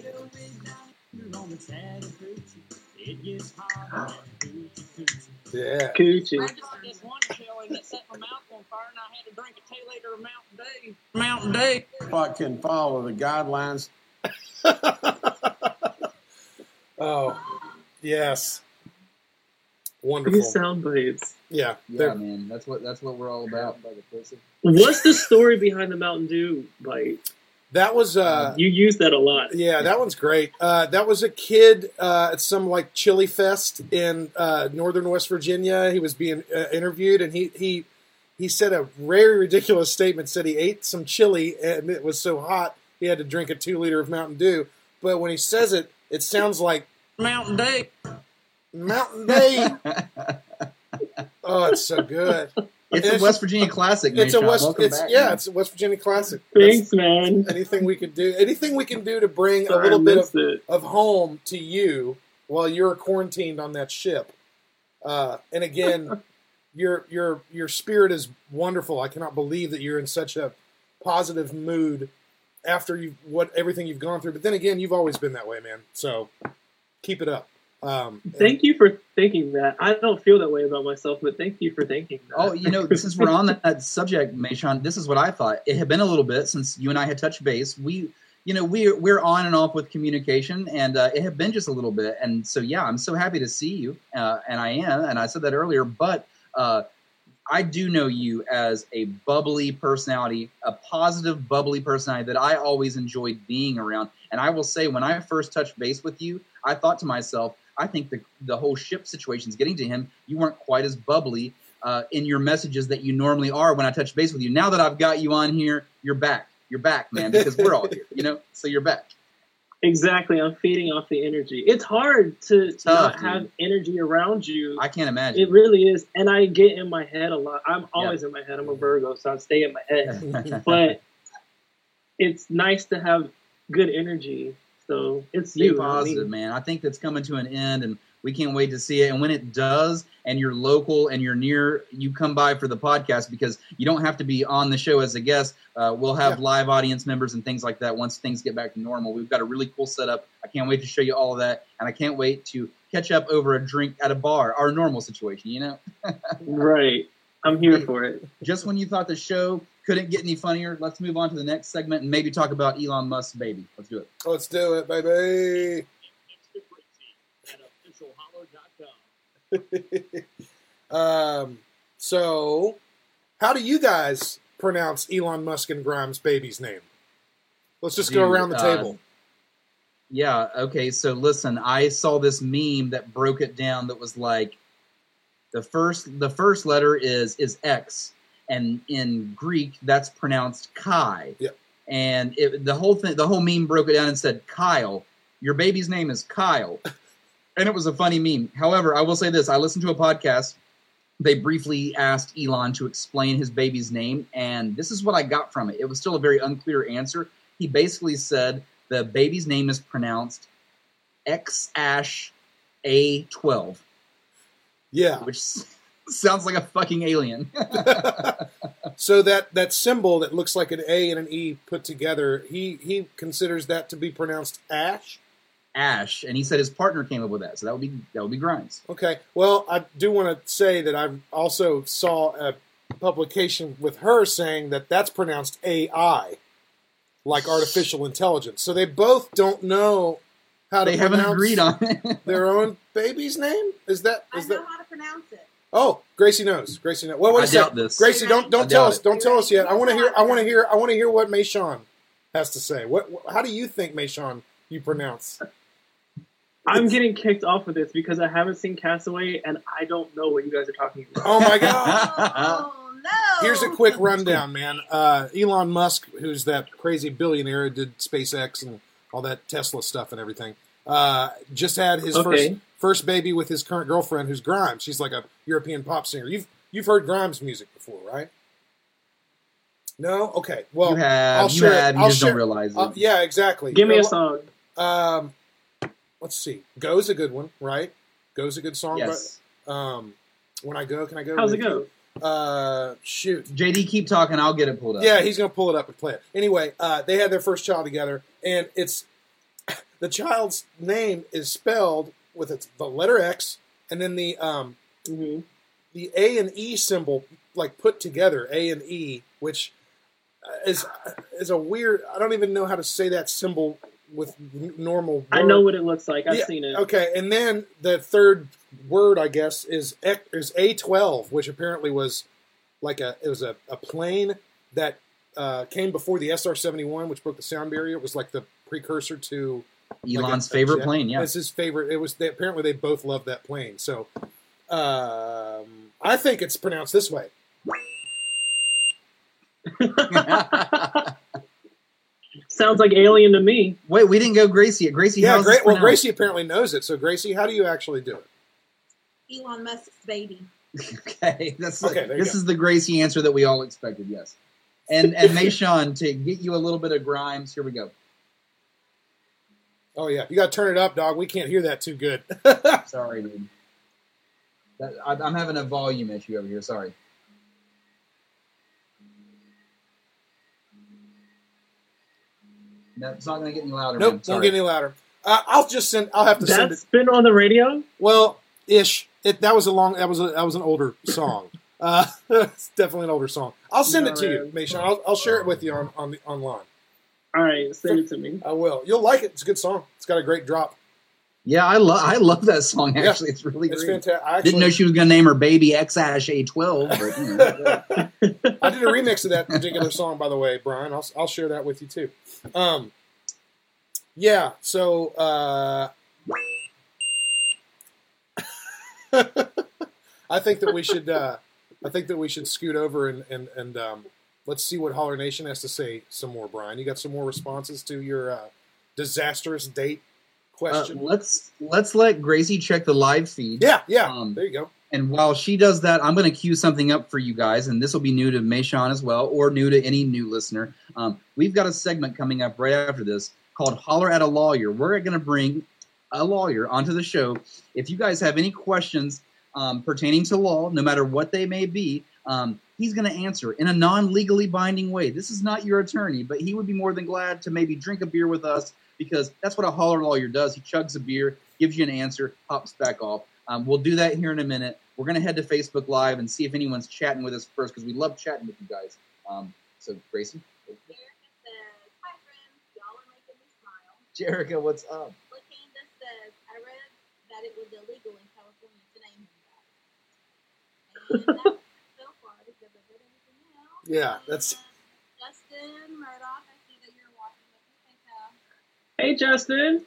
Yeah. Coochie. I got this one showing that set my mouth on fire, and I had to drink a two liter of Mountain Dew. Mountain Dew. If I can follow the guidelines (laughs) Oh, yes. These Wonderful. sound bites. Yeah. Yeah, man, that's what that's what we're all about. by the pussy. What's the story behind the Mountain Dew bite? That was uh You use that a lot. yeah, that one's great. Uh that was a kid uh at some like chili fest in uh northern West Virginia. He was being uh, interviewed and he he he said a very ridiculous statement said he ate some chili and it was so hot he had to drink a 2 liter of Mountain Dew. But when he says it, it sounds like Mountain Dew. Mountain Dew. (laughs) oh, it's so good. It's And a West Virginia classic. It's a West. Welcome It's back, yeah. man. It's a West Virginia classic. That's- Thanks, man. anything we could do, anything we can do to bring a little bit of, it. of home to you while you're quarantined on that ship. Uh, and again, (laughs) your your your spirit is wonderful. I cannot believe that you're in such a positive mood after you what everything you've gone through. But then again, you've always been that way, man. So keep it up. Um, and- Thank you for thinking that. I don't feel that way about myself, but thank you for thinking that. Oh, you know, since we're on that, (laughs) that subject, Mayshawn, this is what I thought. It had been a little bit since you and I had touched base. We, you know, we're we're on and off with communication, and uh, it had been just a little bit. And so, yeah, I'm so happy to see you, uh, and I am, and I said that earlier. But uh, I do know you as a bubbly personality, a positive, bubbly personality that I always enjoyed being around. And I will say, when I first touched base with you, I thought to myself, I think the the whole ship situation is getting to him. You weren't quite as bubbly uh, in your messages that you normally are when I touch base with you. Now that I've got you on here, you're back. You're back, man, because we're all here, you know. So you're back. Exactly. I'm feeding off the energy. It's hard to Tough, not dude. have energy around you. I can't imagine. It really is. And I get in my head a lot. I'm always in my head. I'm a Virgo, so I stay in my head. (laughs) but it's nice to have good energy So it's Stay you. positive, man. I think that's coming to an end, and we can't wait to see it. And when it does, and you're local and you're near, you come by for the podcast because you don't have to be on the show as a guest. Uh, we'll have live audience members and things like that once things get back to normal. We've got a really cool setup. I can't wait to show you all of that, and I can't wait to catch up over a drink at a bar, our normal situation, you know. (laughs) Right. I'm here for it. Just when you thought the show couldn't get any funnier, let's move on to the next segment and maybe talk about Elon Musk's baby. Let's do it. Let's do it, baby. (laughs) um, so, how do you guys pronounce Elon Musk and Grimes' baby's name? Let's just go around the uh, table. Yeah, okay, so listen, I saw this meme that broke it down that was like the first the first letter is is X and in Greek that's pronounced Kai. Yep. And it, the whole thing the whole meme broke it down and said Kyle, your baby's name is Kyle. (laughs) and it was a funny meme. However, I will say this, I listened to a podcast they briefly asked Elon to explain his baby's name, and this is what I got from it. It was still a very unclear answer. He basically said the baby's name is pronounced X Ash A twelve, Yeah. which sounds like a fucking alien. (laughs) So that that symbol that looks like an A and an E put together, he he considers that to be pronounced ash. Ash, and he said his partner came up with that, so that would be that would be Grimes. Okay. Well, I do want to say that I also saw a publication with her saying that that's pronounced AI, like artificial intelligence. So they both don't know how to They haven't pronounce agreed on it. (laughs) their own baby's name. Is that I know that? how to pronounce it. Oh, Gracie knows. Gracie knows. Well, wait a I second. this. Gracie, don't I don't tell us. it. Don't tell us yet. I want to hear. I want to hear. I want to hear what Mayshawn has to say. What? How do you think Mayshawn you pronounce? I'm getting kicked off of this because I haven't seen Castaway and I don't know what you guys are talking about. Oh my god. (laughs) Oh no! Here's a quick rundown, man. Uh, Elon Musk, who's that crazy billionaire who did SpaceX and all that Tesla stuff and everything, uh, just had his Okay. first first baby with his current girlfriend, who's Grimes. She's like a European pop singer. You've you've heard Grimes music before, right? No, okay. Well, you have, I'll you share it. you I'll just share- don't realize it. Uh, yeah, exactly. Give me You a know song. Um, let's see. Go's a good one, right? Go's a good song. yes. But, um, when I go, can I go? How's it go? Uh, shoot. JD, keep talking. I'll get it pulled up. Yeah, he's gonna pull it up and play it. Anyway, uh, they had their first child together, and it's (laughs) the child's name is spelled with its, the letter X, and then the um, hmm the A and E symbol like put together, A and E, which uh, is is a weird. I don't even know how to say that symbol with normal. I know what it looks like. I've Yeah, seen it. Okay, and then the third word, I guess, is is A twelve, which apparently was like a it was a, a plane that uh, came before the SR seventy one, which broke the sound barrier. It was like the precursor to Elon's a- a favorite jet. plane. Yeah. It's his favorite. It was they, apparently they both loved that plane. So um, I think it's pronounced this way. (laughs) Sounds like Alien to me. Wait, we didn't go Gracie. Gracie, Yeah, how's great. this Well. Gracie apparently knows it. So Gracie, how do you actually do it? Elon Musk's baby. (laughs) Okay, that's Okay, there this go. is the Gracie answer that we all expected. Yes, and and Mayshawn to get you a little bit of Grimes. Here we go. Oh yeah, you got to turn it up, dog. We can't hear that too good. (laughs) Sorry, dude. That, I, I'm having a volume issue over here. Sorry. No, it's not going to get any louder. nope, man. won't get any louder. Uh, I'll just send. I'll have to send it. That's been on the radio. Well, ish. It that was a long. That was a, that was an older song. Uh, (laughs) it's definitely an older song. I'll send it to you, Mason. I'll, I'll share it with you on on the online. All right, send it to me. I will. You'll like it. It's a good song. It's got a great drop. Yeah, I love I love that song. Yeah. Actually, it's really It's great. fantastic. I actually, Didn't know she was going to name her baby X Ash A twelve, but you know. (laughs) (laughs) I did a remix of that particular song, by the way, Brian. I'll I'll share that with you too. Um, yeah. So uh, (laughs) I think that we should. Uh, I think that we should scoot over and and and um, let's see what Holler Nation has to say. Some more, Brian. You got some more responses to your uh, disastrous date Uh, question? let's let's let Gracie check the live feed. yeah, yeah. um, there you go. And while she does that, I'm going to cue something up for you guys, and this will be new to Mayshawn as well, or new to any new listener. Um, we've got a segment coming up right after this called Holler at a Lawyer. We're going to bring a lawyer onto the show. If you guys have any questions um, pertaining to law, no matter what they may be, um, he's going to answer in a non legally binding way. This is not your attorney, but he would be more than glad to maybe drink a beer with us because that's what a holler lawyer does. He chugs a beer, gives you an answer, hops back off. Um, we'll do that here in a minute. We're going to head to Facebook Live and see if anyone's chatting with us first because we love chatting with you guys. Um, so, Grayson? Jerica says, Hi friends, y'all are making me smile. Jerica, what's up? LaCanda says, I read that it was illegal in California to name him that. And that's so far because I read everything else. Yeah, that's Justin Murdoch, I see that you're watching. What do you think of? Hey, Justin.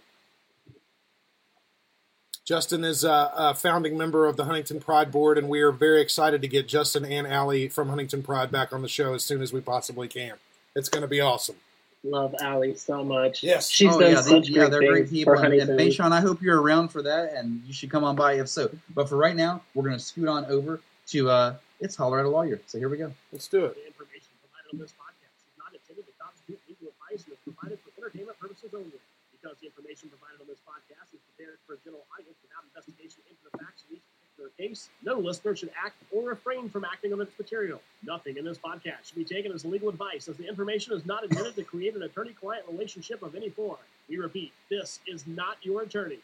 Justin is a, a founding member of the Huntington Pride Board, and we are very excited to get Justin and Allie from Huntington Pride back on the show as soon as we possibly can. It's going to be awesome. Love Allie so much. Yes. She's oh, done yeah, such they, great yeah, they're great people. for And, and Mayshawn, I hope you're around for that, and you should come on by if so. But for right now, we're going to scoot on over to uh, It's Holler at a Lawyer. So here we go. Let's do it. The information provided on this podcast is not intended to constitute legal advice and is provided for entertainment purposes only. Because the information provided on this podcast is prepared for a general audience without investigation into the facts of each particular case, no listener should act or refrain from acting on its material. Nothing in this podcast should be taken as legal advice, as the information is not intended to create an attorney-client relationship of any form. We repeat, this is not your attorney.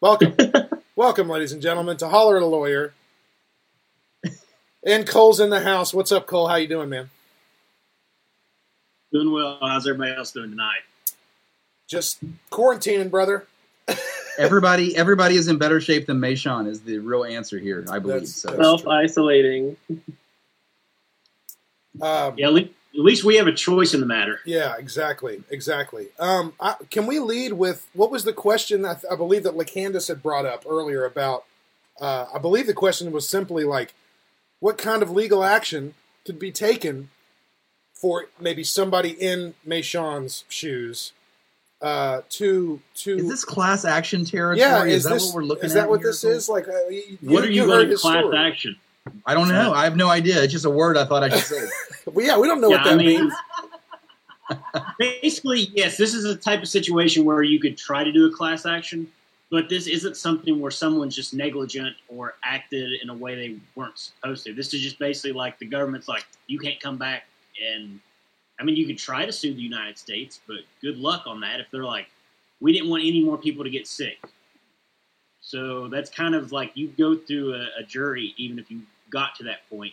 Welcome, (laughs) welcome, ladies and gentlemen, to Holler at a Lawyer. And Cole's in the house. What's up, Cole? How you doing, man? Doing well. How's everybody else doing tonight? Just quarantining, brother. (laughs) everybody, everybody is in better shape than Mayshawn. Is the real answer here, I believe. That's- so. Self isolating. Um, Yeah, at least, at least we have a choice in the matter. Yeah, exactly, exactly. Um, I, can we lead with what was the question? I, I believe that LaCandis had brought up earlier about. Uh, I believe the question was simply like, what kind of legal action could be taken for maybe somebody in Mayshawn's shoes uh, to to Is this class action territory? yeah? is, Is, that this what we're looking is at? that what here, this is? Like, uh, you, What are you, heard learning his class story. action? I don't know. I have no idea. It's just a word I thought I should say. (laughs) Well, yeah, we don't know Yeah, what that I mean, means. (laughs) Basically, yes, this is a type of situation where you could try to do a class action, but this isn't something where someone's just negligent or acted in a way they weren't supposed to. This is just basically like the government's like, you can't come back and. I mean, you could try to sue the United States, but good luck on that if they're like, we didn't want any more people to get sick. So that's kind of like you go through a, a jury, even if you got to that point,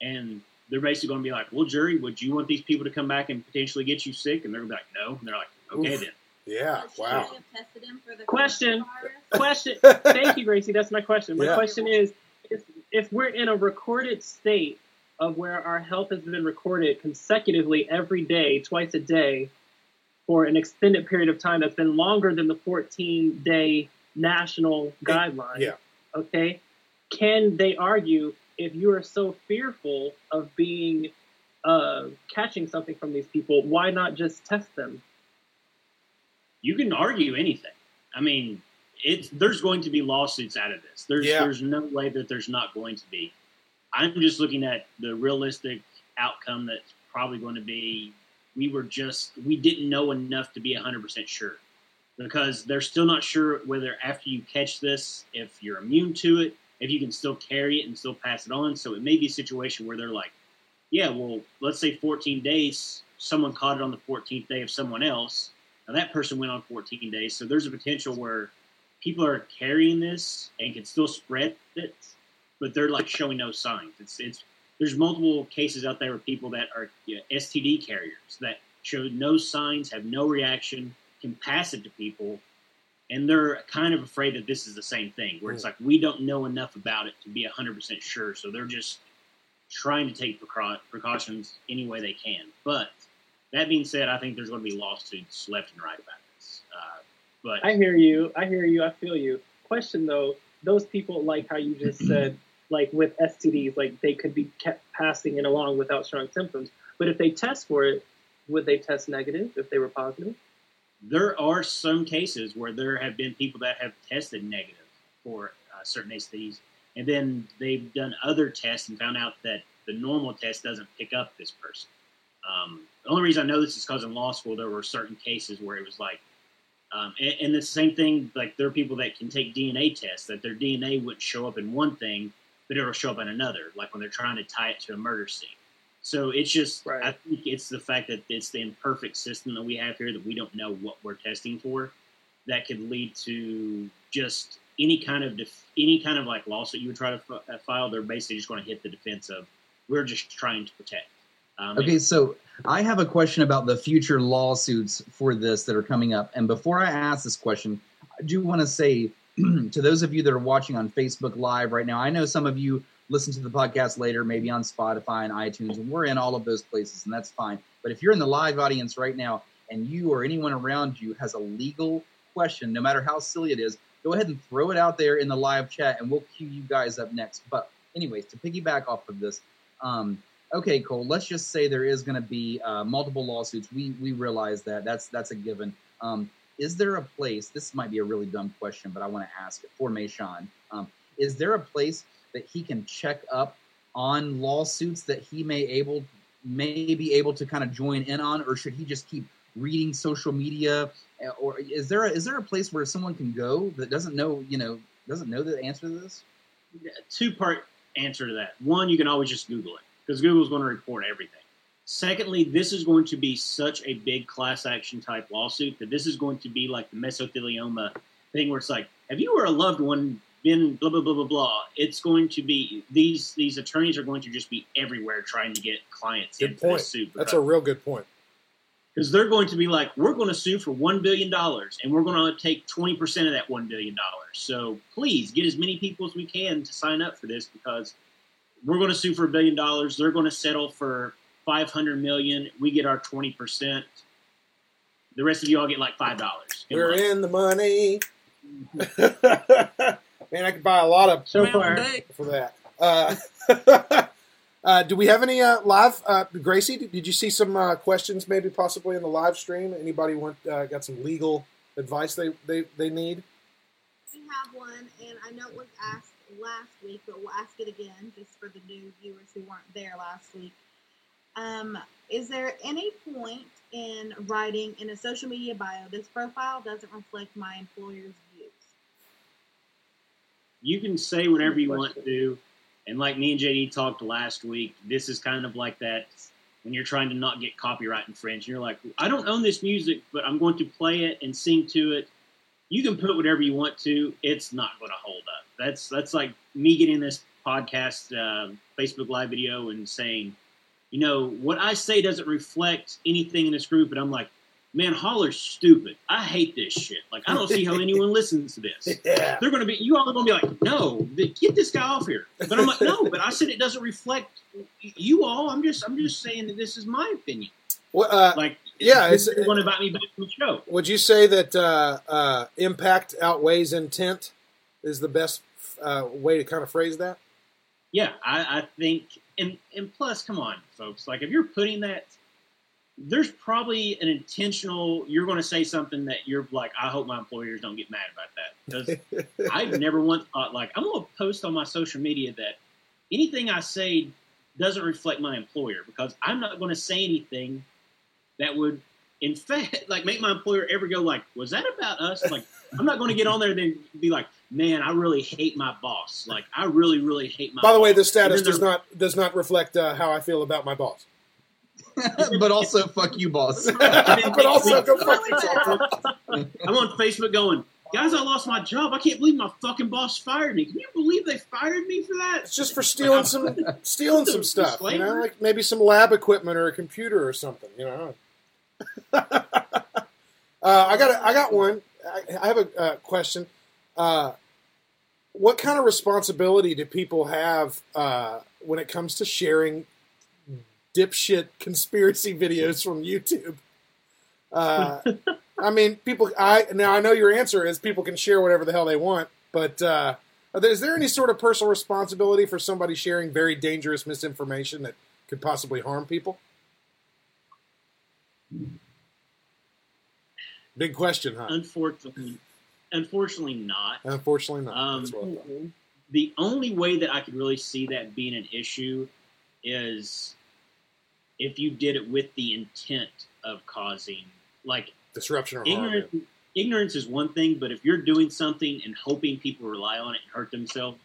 and they're basically going to be like, "Well, jury, would you want these people to come back and potentially get you sick?" And they're going to be like, "No," and they're like, "Okay Oof. then." Yeah, wow. they have tested him for the Question. Question. (laughs) Thank you, Gracie. That's my question. My Yeah. question is if, if we're in a recorded state of where our health has been recorded consecutively every day, twice a day, for an extended period of time that's been longer than the 14 day national guideline, Yeah. okay, can they argue if you are so fearful of being uh, catching something from these people, why not just test them? You can argue anything. I mean, it's there's going to be lawsuits out of this. There's Yeah. there's no way that there's not going to be. I'm just looking at the realistic outcome that's probably going to be. We were just we didn't know enough to be 100 percent sure because they're still not sure whether after you catch this if you're immune to it if you can still carry it and still pass it on so it may be a situation where they're like yeah well let's say 14 days someone caught it on the 14th day of someone else now that person went on 14 days so there's a potential where people are carrying this and can still spread it but they're like showing no signs. It's it's there's multiple cases out there of people that are yeah, std carriers that show no signs have no reaction can pass it to people and they're kind of afraid that this is the same thing where it's hmm. like we don't know enough about it to be 100% sure so they're just trying to take precautions any way they can. But that being said i think there's going to be lawsuits left and right about this uh, but I hear you. I hear you. I feel you. Question though, those people like how you just (clears throat) said, like with STDs, like they could be kept passing it along without strong symptoms. But if they test for it, would they test negative if they were positive? there are some cases where there have been people that have tested negative for uh, certain STDs, and then they've done other tests and found out that the normal test doesn't pick up this person. Um, the only reason I know this is because in law school there were certain cases where it was like, um, and, and the same thing. Like there are people that can take DNA tests that their DNA wouldn't show up in one thing, but it'll show up in another. Like when they're trying to tie it to a murder scene. So it's just, I think it's the fact that it's the imperfect system that we have here that we don't know what we're testing for, that could lead to just any kind of def- any kind of like lawsuit you would try to f- uh, file. They're basically just going to hit the defense of we're just trying to protect. Um, Okay, so I have a question about the future lawsuits for this that are coming up. And before I ask this question, I do want to say (clears throat) to those of you that are watching on Facebook Live right now, I know some of you listen to the podcast later, maybe on Spotify and iTunes, and we're in all of those places, and that's fine. But if you're in the live audience right now and you or anyone around you has a legal question, no matter how silly it is, go ahead and throw it out there in the live chat, and we'll cue you guys up next. But, anyways, to piggyback off of this, um, okay, Cole. Let's just say there is going to be uh, multiple lawsuits. We we realize that that's that's a given. Um, is there a place? This might be a really dumb question, but I want to ask it for Mayshawn. Um, is there a place that he can check up on lawsuits that he may able may be able to kind of join in on, or should he just keep reading social media? Uh, Or is there a, is there a place where someone can go that doesn't know you know doesn't know the answer to this? two part answer to that. One, you can always just Google it because Google's going to report everything. Secondly, this is going to be such a big class action type lawsuit that this is going to be like the mesothelioma thing where it's like, have you or a loved one been blah blah blah blah blah? It's going to be these these attorneys are going to just be everywhere trying to get clients Good into point. this suit That's a real good point. because they're going to be like, we're going to sue for one billion dollars, and we're going to take twenty percent of that one billion dollars. So please get as many people as we can to sign up for this because we're going to sue for a billion dollars. They're going to settle for five hundred million. We get our twenty percent. The rest of you all get like five dollars. We're in the money. (laughs) Man, I could buy a lot of So far. for that. Uh, (laughs) uh, do we have any uh, live? Uh, Gracie, did, did you see some uh, questions maybe possibly in the live stream? Anybody want uh, got some legal advice they, they, they need? We have one, and I know it was asked last week, but we'll ask it again just for the new viewers who weren't there last week. Um, is there any point in writing in a social media bio this profile doesn't reflect my employer's views? you can say whatever you want to. And like me and JD talked last week, this is kind of like that when you're trying to not get copyright infringed. You're like, I don't own this music, but I'm going to play it and sing to it. You can put whatever you want to. It's not going to hold up. That's that's like me getting this podcast, uh, Facebook Live video, and saying, you know, what I say doesn't reflect anything in this group. And I'm like, man, Holler's stupid. I hate this shit. Like, I don't see how anyone listens to this. (laughs) Yeah. They're going to be, you all are going to be like, no, get this guy off here. But I'm like, no, but I said it doesn't reflect you all. I'm just, I'm just saying that this is my opinion. Well, uh, Like, yeah, it's- going to invite me back to the show. Would you say that uh, uh, impact outweighs intent is the best uh, way to kind of phrase that? Yeah, I, I think, and and plus, come on, folks. Like, if you're putting that, there's probably an intentional. You're going to say something that you're like, I hope my employers don't get mad about that because (laughs) I've never once thought like I'm going to post on my social media that anything I say doesn't reflect my employer because I'm not going to say anything that would, in fact, like make my employer ever go like, was that about us? Like, I'm not going to get on there and then be like, man, I really hate my boss. Like, I really, really hate my. Boss By the way, boss." the status does not does not reflect uh, how I feel about my boss. (laughs) but also, fuck you, boss. (laughs) but also, go fuck yourself. I'm on Facebook going, guys, I lost my job. I can't believe my fucking boss fired me. Can you believe they fired me for that? It's just for stealing some stealing some stuff, you know, like maybe some lab equipment or a computer or something, you know. (laughs) uh, I got a, I got one. I, I have a uh, question. Uh, what kind of responsibility do people have uh, when it comes to sharing dipshit conspiracy videos from YouTube? Uh, (laughs) I mean, people. I now I know your answer is people can share whatever the hell they want, but uh, are there any sort of personal responsibility for somebody sharing very dangerous misinformation that could possibly harm people? Big question, huh? Unfortunately, unfortunately not. Unfortunately, not. Um, That's what I the only way that I could really see that being an issue is if you did it with the intent of causing like disruption or harm. ignorance ignorance is one thing but if you're doing something and hoping people rely on it and hurt themselves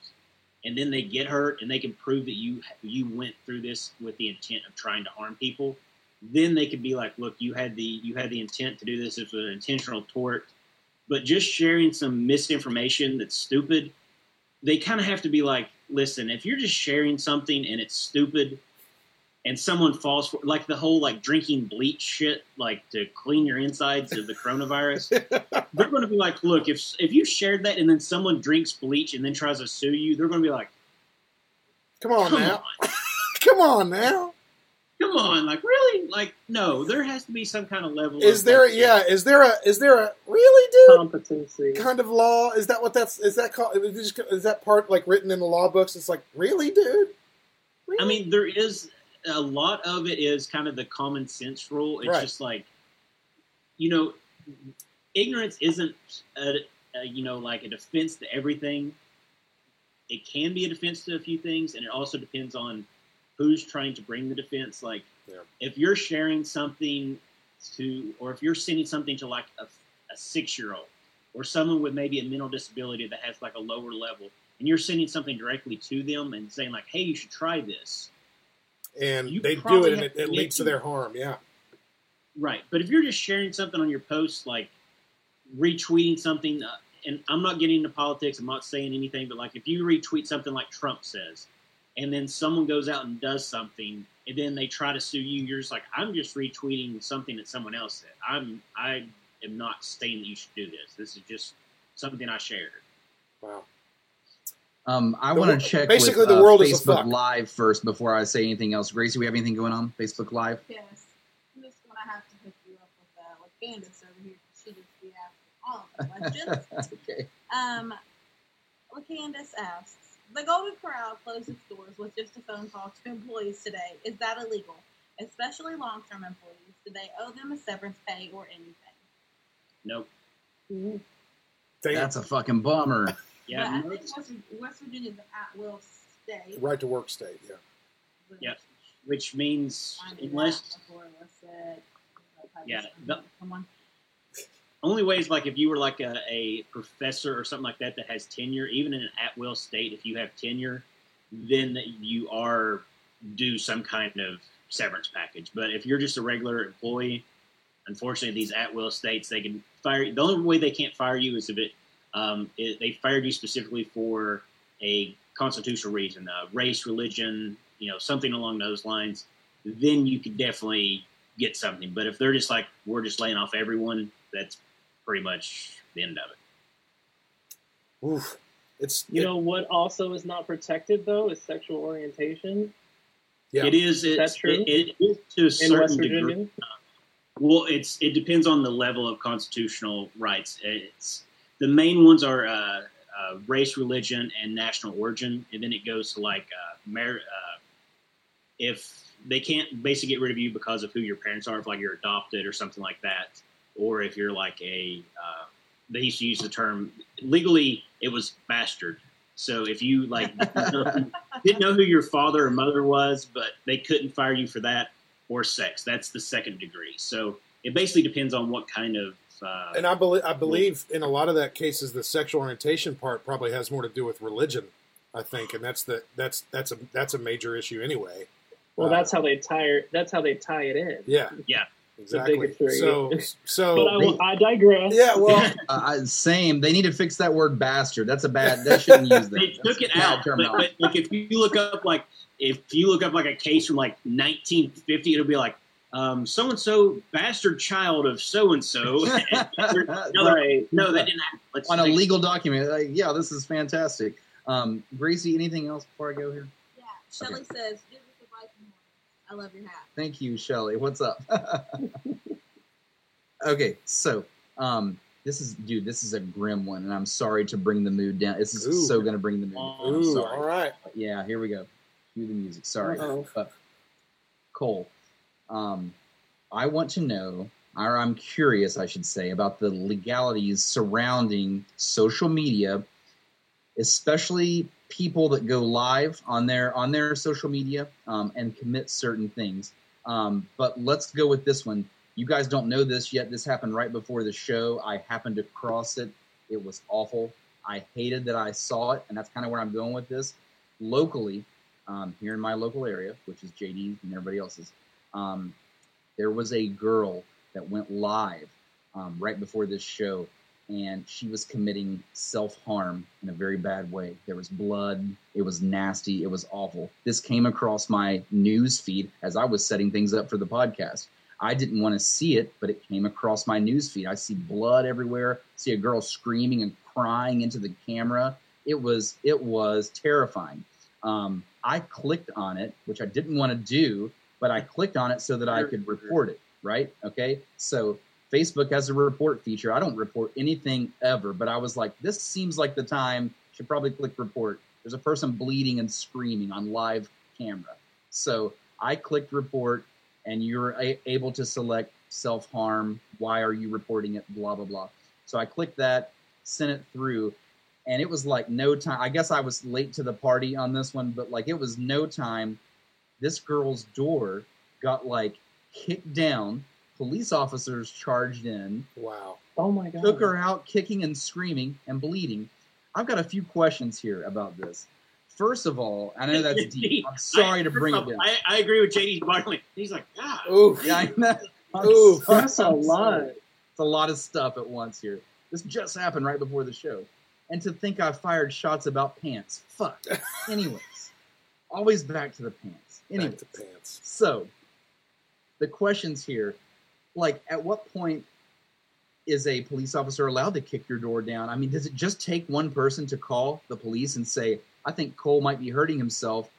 and then they get hurt and they can prove that you you went through this with the intent of trying to harm people then they could be like look you had the you had the intent to do this it was an intentional tort but just sharing some misinformation that's stupid they kind of have to be like listen if you're just sharing something and it's stupid and someone falls for like the whole like drinking bleach shit like to clean your insides of the coronavirus (laughs) they're going to be like look if if you shared that and then someone drinks bleach and then tries to sue you they're going to be like Come on Come now. (laughs) Come on now. Come on like really like no there has to be some kind of level Is of, there like, yeah, is there a is there a really dude competency kind of law? Is that what that's is that called is, is that part like written in the law books? It's like, really, dude? I mean, there is a lot of it is kind of the common sense rule. It's Right. just like, you know, ignorance isn't, a, a, you know, like a defense to everything. It can be a defense to a few things, and it also depends on who's trying to bring the defense. Like, Yeah. if you're sharing something to, or if you're sending something to like a, a six year old or someone with maybe a mental disability that has like a lower level, and you're sending something directly to them and saying like, "Hey, you should try this." And You they do it and it, it leads to their harm, yeah. Right, but if you're just sharing something on your post, like retweeting something, uh, and I'm not getting into politics, I'm not saying anything, but like if you retweet something like Trump says, and then someone goes out and does something, and then they try to sue you, you're just like, I'm just retweeting something that someone else said. I'm I am not saying that you should do this. This is just something I shared. Wow. Um, I want to check basically with, the uh, world is Facebook fuck. Live first before I say anything else. Gracie, we have anything going on Facebook Live? Yes. I'm just gonna have to hook you up with uh, with Candace over here. 'cause She just be asking all of the (laughs) questions. okay. Um, well, Candace asks, the Golden Corral closed its doors with just a phone call to employees today. Is that illegal? Especially long-term employees. Do they owe them a severance pay or anything? Nope. Damn. That's a fucking bummer. (laughs) Yeah, but I think West, West Virginia's an at-will state. Right to work state, yeah. yeah, which means unless that before it was said. Yeah, the- Come on. Only way is like if you were like a, a professor or something like that that has tenure, even in an at will state, if you have tenure, then you are due some kind of severance package. But if you're just a regular employee, unfortunately, these at will states they can fire. The only way they can't fire you is if it, um, it they fired you specifically for a constitutional reason, uh, race, religion, you know, something along those lines. Then you could definitely get something. But if they're just like we're just laying off everyone, that's pretty much the end of it. Oof. It's You know what also is not protected though is sexual orientation. yeah. It is. It's, that true? It, it is to a In certain West degree. Well, it's it depends on the level of constitutional rights. It's the main ones are uh, uh, race, religion, and national origin, and then it goes to like uh, mar- uh, if they can't basically get rid of you because of who your parents are, if like you're adopted or something like that, or if you're like a uh, they used to use the term legally it was bastard. So if you like didn't (laughs) know, didn't know who your father or mother was, but they couldn't fire you for that or sex, that's the second degree. So it basically depends on what kind of uh, And I believe I believe in a lot of that cases the sexual orientation part probably has more to do with religion, I think, and that's the that's that's a that's a major issue anyway. Well, Uh, that's how they tie it. That's how they tie it in. Yeah, yeah, exactly. So (laughs) so But I, I digress. yeah, well, (laughs) Uh, same. They need to fix that word bastard. That's a bad. They shouldn't use that. they took it That's bad out. But, but like if you look up like if you look up like a case from like 1950, it'll be like um, so and so bastard child of so and so. Right. No, that didn't happen. Let's on a fix it. legal document. Like, yeah, this is fantastic. Um, Gracie, anything else before I go here? Yeah. Shelly says, "Do this with Viking horns." I love your hat. Thank you, Shelly. What's up? (laughs) okay, so um, this is, dude, this is a grim one, and I'm sorry to bring the mood down. This is Ooh. so going to bring the mood. down. Ooh, sorry. all right. Yeah, here we go. Cue the music. Sorry. Uh-oh. But Cole, um, I want to know, or I'm curious, I should say, about the legalities surrounding social media, especially people that go live on their on their social media um, and commit certain things. Um, but let's go with this one. You guys don't know this yet. This happened right before the show. I happened to cross it. It was awful. I hated that I saw it, and that's kind of where I'm going with this. Locally, um, here in my local area, which is JD and everybody else's, um, there was a girl that went live um, right before this show, and she was committing self harm in a very bad way. There was blood. It was nasty. It was awful. This came across my news feed as I was setting things up for the podcast. I didn't want to see it, but it came across my news feed. I see blood everywhere. See a girl screaming and crying into the camera. It was it was terrifying. Um, I clicked on it, which I didn't want to do, but I clicked on it so that I could report it. Right? Okay. So Facebook has a report feature. I don't report anything ever, but I was like, this seems like the time. Should probably click report. There's a person bleeding and screaming on live camera. So I clicked report, and you're a- able to select self harm. Why are you reporting it? Blah blah blah. So I clicked that, sent it through, and it was like no time. I guess I was late to the party on this one, but like it was no time. This girl's door got like kicked down. Police officers charged in. Wow. Oh my god. Took her out kicking and screaming and bleeding. I've got a few questions here about this. First of all, I know that's (laughs) deep. I'm sorry I- to bring it down. I, I agree with JD's body. He's like, God. Oof. Yeah, I know. (laughs) Oof. sorry. That's a I'm lot. sorry. It's a lot of stuff at once here. This just happened right before the show. And to think I fired shots about pants. Fuck. (laughs) Anyways, always back to the pants. Anyways, Back to pants. so the questions here, like at what point is a police officer allowed to kick your door down? I mean, does it just take one person to call the police and say, I think Cole might be hurting himself?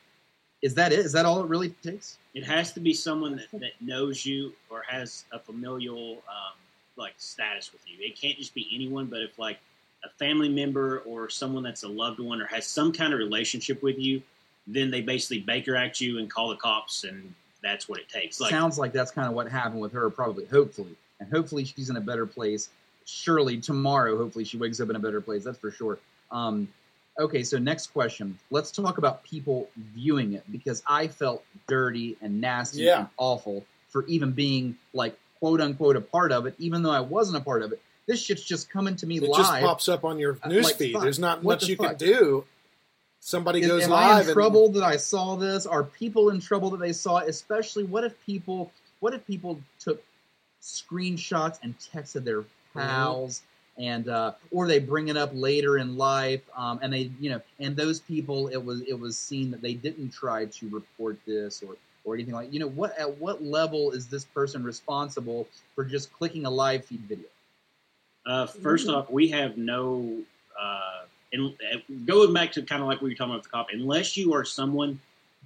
Is that it? Is that all it really takes? It has to be someone that, that knows you or has a familial um, like status with you. It can't just be anyone, but if like a family member or someone that's a loved one or has some kind of relationship with you, then they basically Baker Act you and call the cops, and that's what it takes. Like Sounds like that's kind of what happened with her, probably, hopefully. And hopefully she's in a better place. Surely tomorrow, hopefully she wakes up in a better place. That's for sure. Um, okay, so next question. Let's talk about people viewing it because I felt dirty and nasty Yeah. and awful for even being like quote unquote a part of it, even though I wasn't a part of it. This shit's just coming to me It live. just pops up on your Uh, news like, feed. There's not What much the you can do. Somebody Is- goes am I live in and trouble that I saw this? Are people in trouble that they saw it? Especially, what if people, what if people took screenshots and texted their pals, and uh, or they bring it up later in life, um, and they, you know, and those people, it was it was seen that they didn't try to report this or or anything like, you know, what at what level is this person responsible for just clicking a live feed video? Uh, first off, we have no. Uh, and going back to kind of like we were talking about with the cop, unless you are someone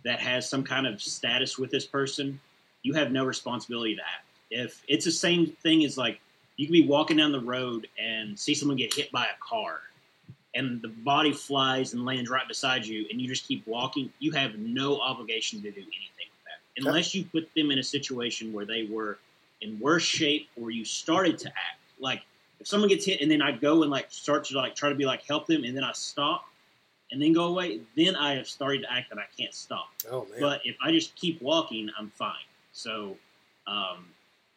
that has some kind of status with this person, you have no responsibility to act. If it's the same thing as like you can be walking down the road and see someone get hit by a car, and the body flies and lands right beside you, and you just keep walking, you have no obligation to do anything with that, unless you put them in a situation where they were in worse shape or you started to act like if someone gets hit and then I go and like start to like try to be like help them and then I stop and then go away, then I have started to act that I can't stop. Oh man. But if I just keep walking, I'm fine. So um,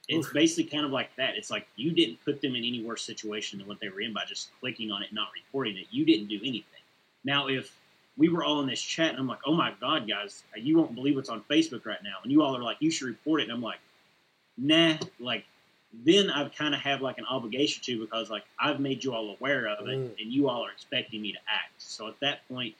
it's basically kind of like that. It's like you didn't put them in any worse situation than what they were in by just clicking on it, and not reporting it. You didn't do anything. Now, if we were all in this chat and I'm like, oh my god, guys, you won't believe what's on Facebook right now, and you all are like, you should report it, and I'm like, nah, like then I kind of have like an obligation to because like I've made you all aware of it, Mm. and you all are expecting me to act. So at that point,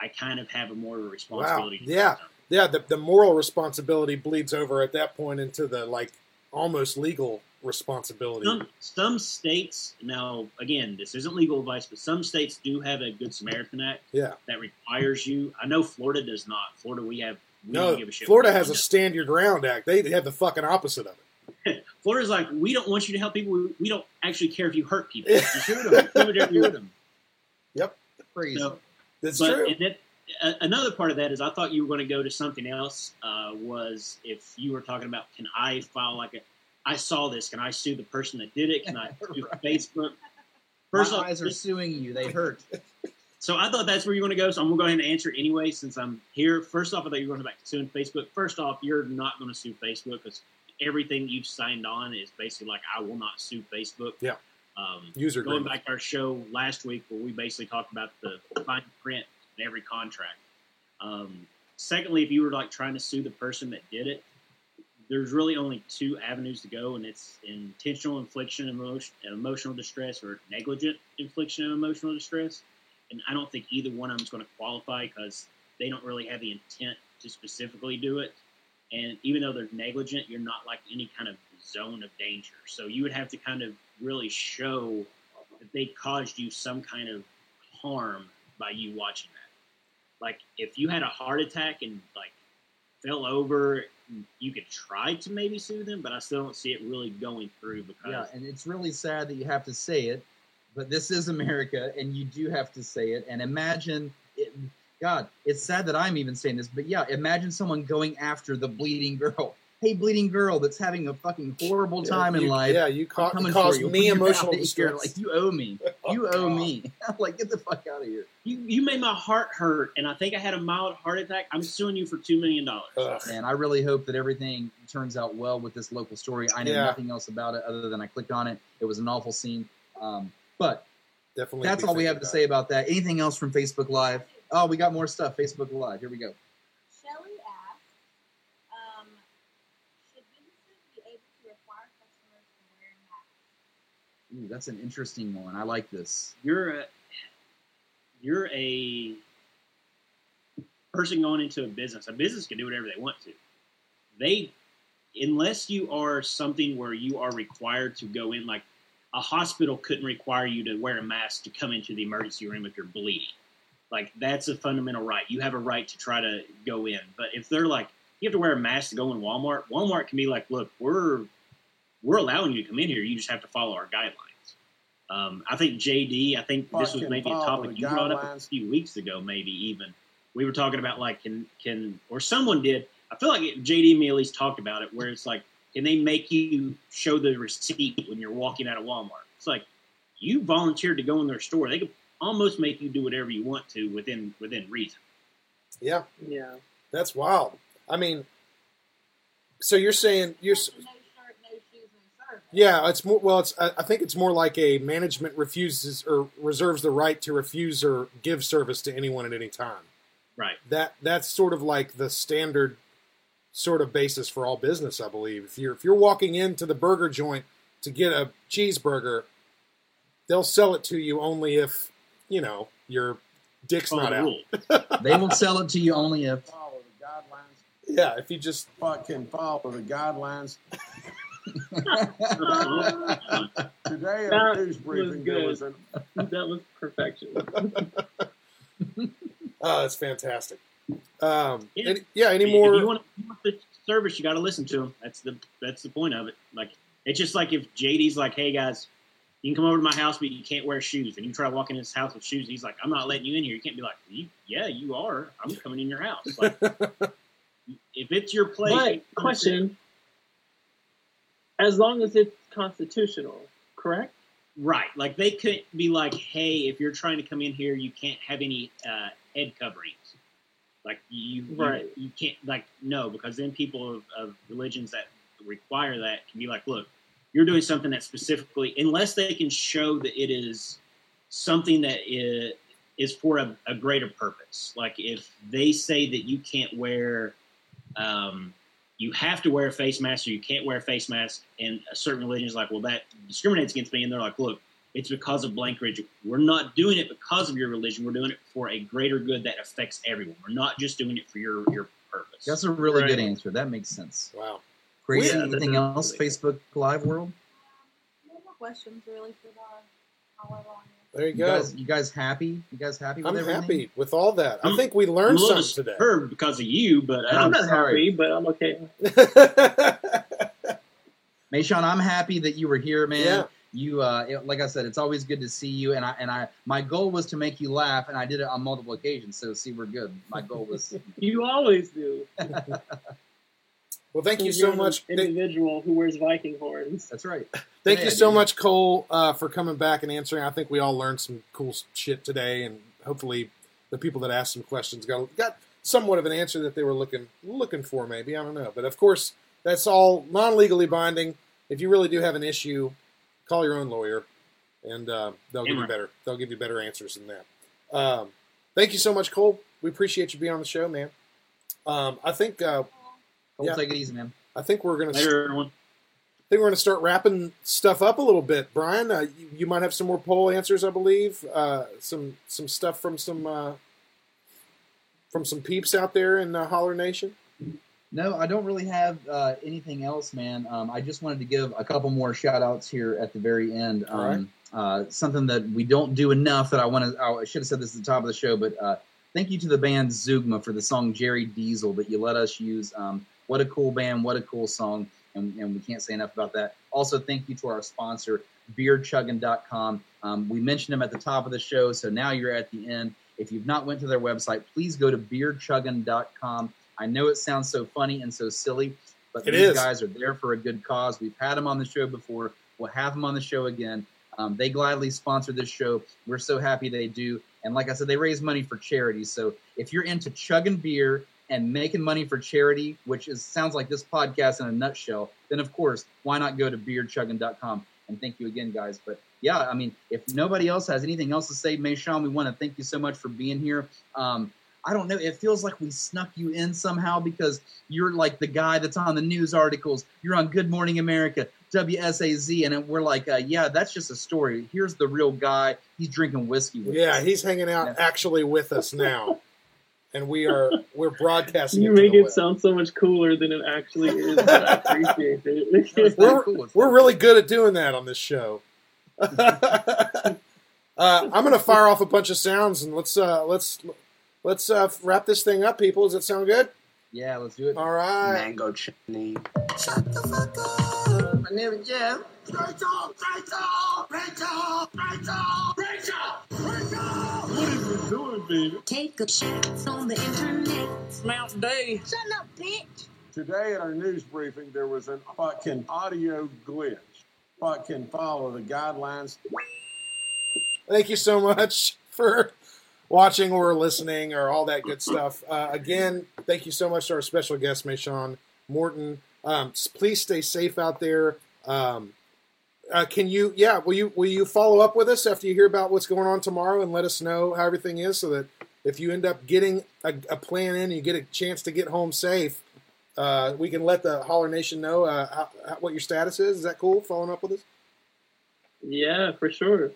I kind of have a more Wow. responsibility. to Yeah. Yeah. The, the moral responsibility bleeds over at that point into the like almost legal responsibility. Some some states now again, this isn't legal advice, but some states do have a Good Samaritan Act Yeah. that requires you. I know Florida does not. Florida, we have we No, give a shit. Florida has a stand your ground act. They have the fucking opposite of it. Does. (laughs) Florida's like we don't want you to help people. We, we don't actually care if you hurt people. (laughs) You shoot them. Do whatever you want. them. Yep. Crazy. So, That's but true. and that, uh, another part of that is I thought you were going to go to something else. Uh, was if you were talking about can I file like a I saw this. Can I sue the person that did it? Can I (laughs) sue Facebook? First My off, eyes are suing you. They hurt. So I thought that's where you're going to go. So I'm going to go ahead and answer anyway since I'm here. First off, I thought you were going back to suing Facebook. First off, you're not going to sue Facebook because everything you've signed on is basically like I will not sue Facebook. Yeah. Um, User going back to our show last week where we basically talked about the fine print in every contract. Um, secondly, if you were like trying to sue the person that did it, there's really only two avenues to go, and it's intentional infliction of emotion, emotional distress or negligent infliction of emotional distress. And I don't think either one of them is going to qualify because they don't really have the intent to specifically do it. And even though they're negligent, you're not like any kind of zone of danger. So you would have to kind of really show that they caused you some kind of harm by you watching that. Like if you had a heart attack and like fell over, you could try to maybe sue them, but I still don't see it really going through because Yeah, and it's really sad that you have to say it, but this is America, and you do have to say it. And imagine, God, it's sad that I'm even saying this, but yeah, imagine someone going after the bleeding girl. (laughs) Hey, bleeding girl, that's having a fucking horrible time in You- life. Yeah, you ca- coming caused for you. me (laughs) You're emotional distress. Like you owe me. (laughs) You owe me. like get the fuck out of here. you, you made my heart hurt, and I think I had a mild heart attack. I'm suing you for two million dollars. And I really hope that everything turns out well with this local story. I know Yeah. nothing else about it other than I clicked on it. It was an awful scene. Um, but Definitely. that's all we have to say about that. Anything else from Facebook Live? Oh, we got more stuff. Facebook Live. Here we go. Shelly asked, um, should businesses be able to require customers to wear masks? Ooh, that's an interesting one. I like this. You're a you're a person going into a business. A business can do whatever they want to. They, unless you are something where you are required to go in, like a hospital couldn't require you to wear a mask to come into the emergency room if you're bleeding. Like that's a fundamental right. You have a right to try to go in. But if they're like, you have to wear a mask to go in Walmart. Walmart can be like, look, we're we're allowing you to come in here. You just have to follow our guidelines. Um, I think JD. I think this was maybe a topic you brought up a few weeks ago, maybe even. We were talking about like can can or someone did. I feel like JD and me at least talked about it, where it's like, can they make you show the receipt when you're walking out of Walmart? It's like you volunteered to go in their store. They could almost make you do whatever you want to within within reason. Yeah, Yeah. that's wild. I mean, so you're saying you're No shirt, no shoes, no yeah. It's more well. It's I I think it's more like a management refuses or reserves the right to refuse or give service to anyone at any time. Right. That that's sort of like the standard sort of basis for all business, I believe. If you're if you're walking into the burger joint to get a cheeseburger, they'll sell it to you only if you know your dick's Follow not out. (laughs) They will sell it to you only if Follow the guidelines. Yeah, if you just Fucking follow the guidelines. (laughs) Today at That a news briefing, there good. was an That was perfection. (laughs) oh, it's fantastic. Um, Yeah. any, yeah, any If more? you want, if you want the service, you got to listen to them. That's the that's the point of it. Like it's just like if JD's like, "Hey guys, you can come over to my house, but you can't wear shoes." And you try to walk in his house with shoes, he's like, "I'm not letting you in here." You can't be like, you, "Yeah, you are. I'm coming in your house." Like, (laughs) if it's your place, But question: As long as it's constitutional, correct? right? Like they couldn't be like, "Hey, if you're trying to come in here, you can't have any uh, head coverings." Like you, you- Right. You, can't like no, because then people of, of religions that require that can be like, look, you're doing something that specifically, unless they can show that it is something that is, is for a, a greater purpose. Like if they say that you can't wear, um, you have to wear a face mask or you can't wear a face mask, and a certain religion is like, well, that discriminates against me, and they're like, look, it's because of blank religion. We're not doing it because of your religion. We're doing it for a greater good that affects everyone. We're not just doing it for your your purpose. that's a really good answer. That makes sense. wow. Crazy. Yeah, Anything else? really- Facebook Live world. No more questions really for the however long. There you You go. guys, you guys happy? You guys happy with I'm everything? happy with all that. I think we I'm a learned little something today. disturbed because of you, but uh, I'm not sorry. happy, but I'm okay. (laughs) Mayshawn, I'm happy that you were here, man. Yeah. You, uh, it- like I said, it's always good to see you. And I, and I, my goal was to make you laugh, and I did it on multiple occasions. So, see, we're good. My goal was. (laughs) You always do. (laughs) well, thank you so much. individual who wears Viking horns. That's right. (laughs) Thank Yeah, you so dude. much, Cole, uh, for coming back and answering. I think we all learned some cool shit today, and hopefully the people that asked some questions got got somewhat of an answer that they were looking looking for. Maybe I don't know, but of course that's all non legally binding. If you really do have an issue, call your own lawyer, and uh, they'll give you better they'll give you better answers than that. Um, thank you so much, Cole. We appreciate you being on the show, man. Um, I think uh, Cole, yeah. take it easy, man. I think we're gonna Later, everyone. I think we're going to start wrapping stuff up a little bit. Brian, uh, you, you might have some more poll answers, I believe. Uh, some some stuff from some uh, from some peeps out there in uh, Holler Nation. No, I don't really have uh, anything else, man. Um, I just wanted to give a couple more shout outs here at the very end. All right. Um, uh, something that we don't do enough that I want to, I should have said this at the top of the show, but uh, thank you to the band Zugma for the song Jerry Diesel that you let us use. Um, what a cool band, what a cool song, and, and we can't say enough about that. Also, thank you to our sponsor, beerchuggin.com. Um, we mentioned them at the top of the show, so now you're at the end. If you've not went to their website, please go to beerchuggin.com. I know it sounds so funny and so silly, but It these is. guys are there for a good cause. We've had them on the show before. We'll have them on the show again. Um, they gladly sponsor this show. We're so happy they do. And like I said, they raise money for charity. So if you're into chugging beer and making money for charity, which is sounds like this podcast in a nutshell, then of course, why not go to beerchugging.com? And thank you again, guys. But yeah, I mean, if nobody else has anything else to say, Mayshawn, we want to thank you so much for being here. Um, I don't know. It feels like we snuck you in somehow because you're like the guy that's on the news articles. You're on Good Morning America, WSAZ, and we're like, uh, yeah, that's just a story. Here's the real guy. He's drinking whiskey with Yeah, us. he's hanging out actually with us now, (laughs) and we are we're broadcasting. (laughs) You it make it web. sound so much cooler than it actually is. but I appreciate it. (laughs) We're, we're really good at doing that on this show. (laughs) uh, I'm going to fire off a bunch of sounds and let's uh, let's let's uh, wrap this thing up, people. Does that sound good? Yeah, let's do it. All right. Mango chutney. Shut the fuck up. My name is Jeff. Rachel! Rachel! Rachel! Rachel! Rachel! Rachel! What is it doing, baby? Take a shit on the internet. Mountain Day. Shut up, bitch. Today at our news briefing, there was an fucking audio glitch. Fucking follow the guidelines. Thank you so much for watching or listening or all that good stuff. Uh, again, thank you so much to our special guest, Mayshawn Morton. Um, please stay safe out there. Um, uh, can you, yeah, will you will you follow up with us after you hear about what's going on tomorrow and let us know how everything is, so that if you end up getting a, a plan in, you get a chance to get home safe. Uh, we can let the Holler Nation know uh, how, how, what your status is. Is that cool? Following up with us. Yeah, for sure.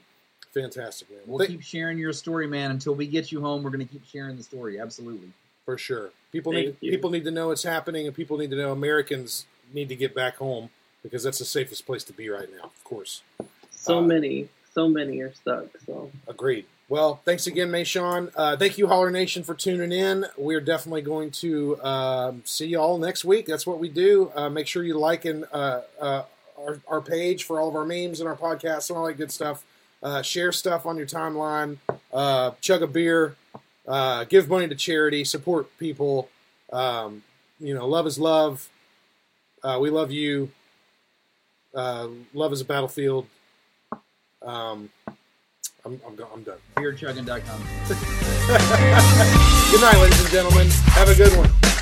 Fantastic, man. We'll Thank- keep sharing your story, man. Until we get you home, we're going to keep sharing the story. Absolutely. for sure. People Thank need you. people need to know it's happening, and people need to know Americans need to get back home because that's the safest place to be right now. Of course, So Uh, many, so many are stuck. So agreed. Well, thanks again, Mayshawn. Uh, thank you, Holler Nation, for tuning in. We're definitely going to um, see you all next week. That's what we do. Uh, make sure you like and uh, uh, our, our page for all of our memes and our podcasts and all that good stuff. Uh, share stuff on your timeline. Uh, chug a beer. Uh, give money to charity. Support people. Um, you know, love is love. Uh, we love you. Uh, love is a battlefield. Um, I'm, I'm, I'm done. Beerchugging.com. (laughs) good night, ladies and gentlemen. Have a good one.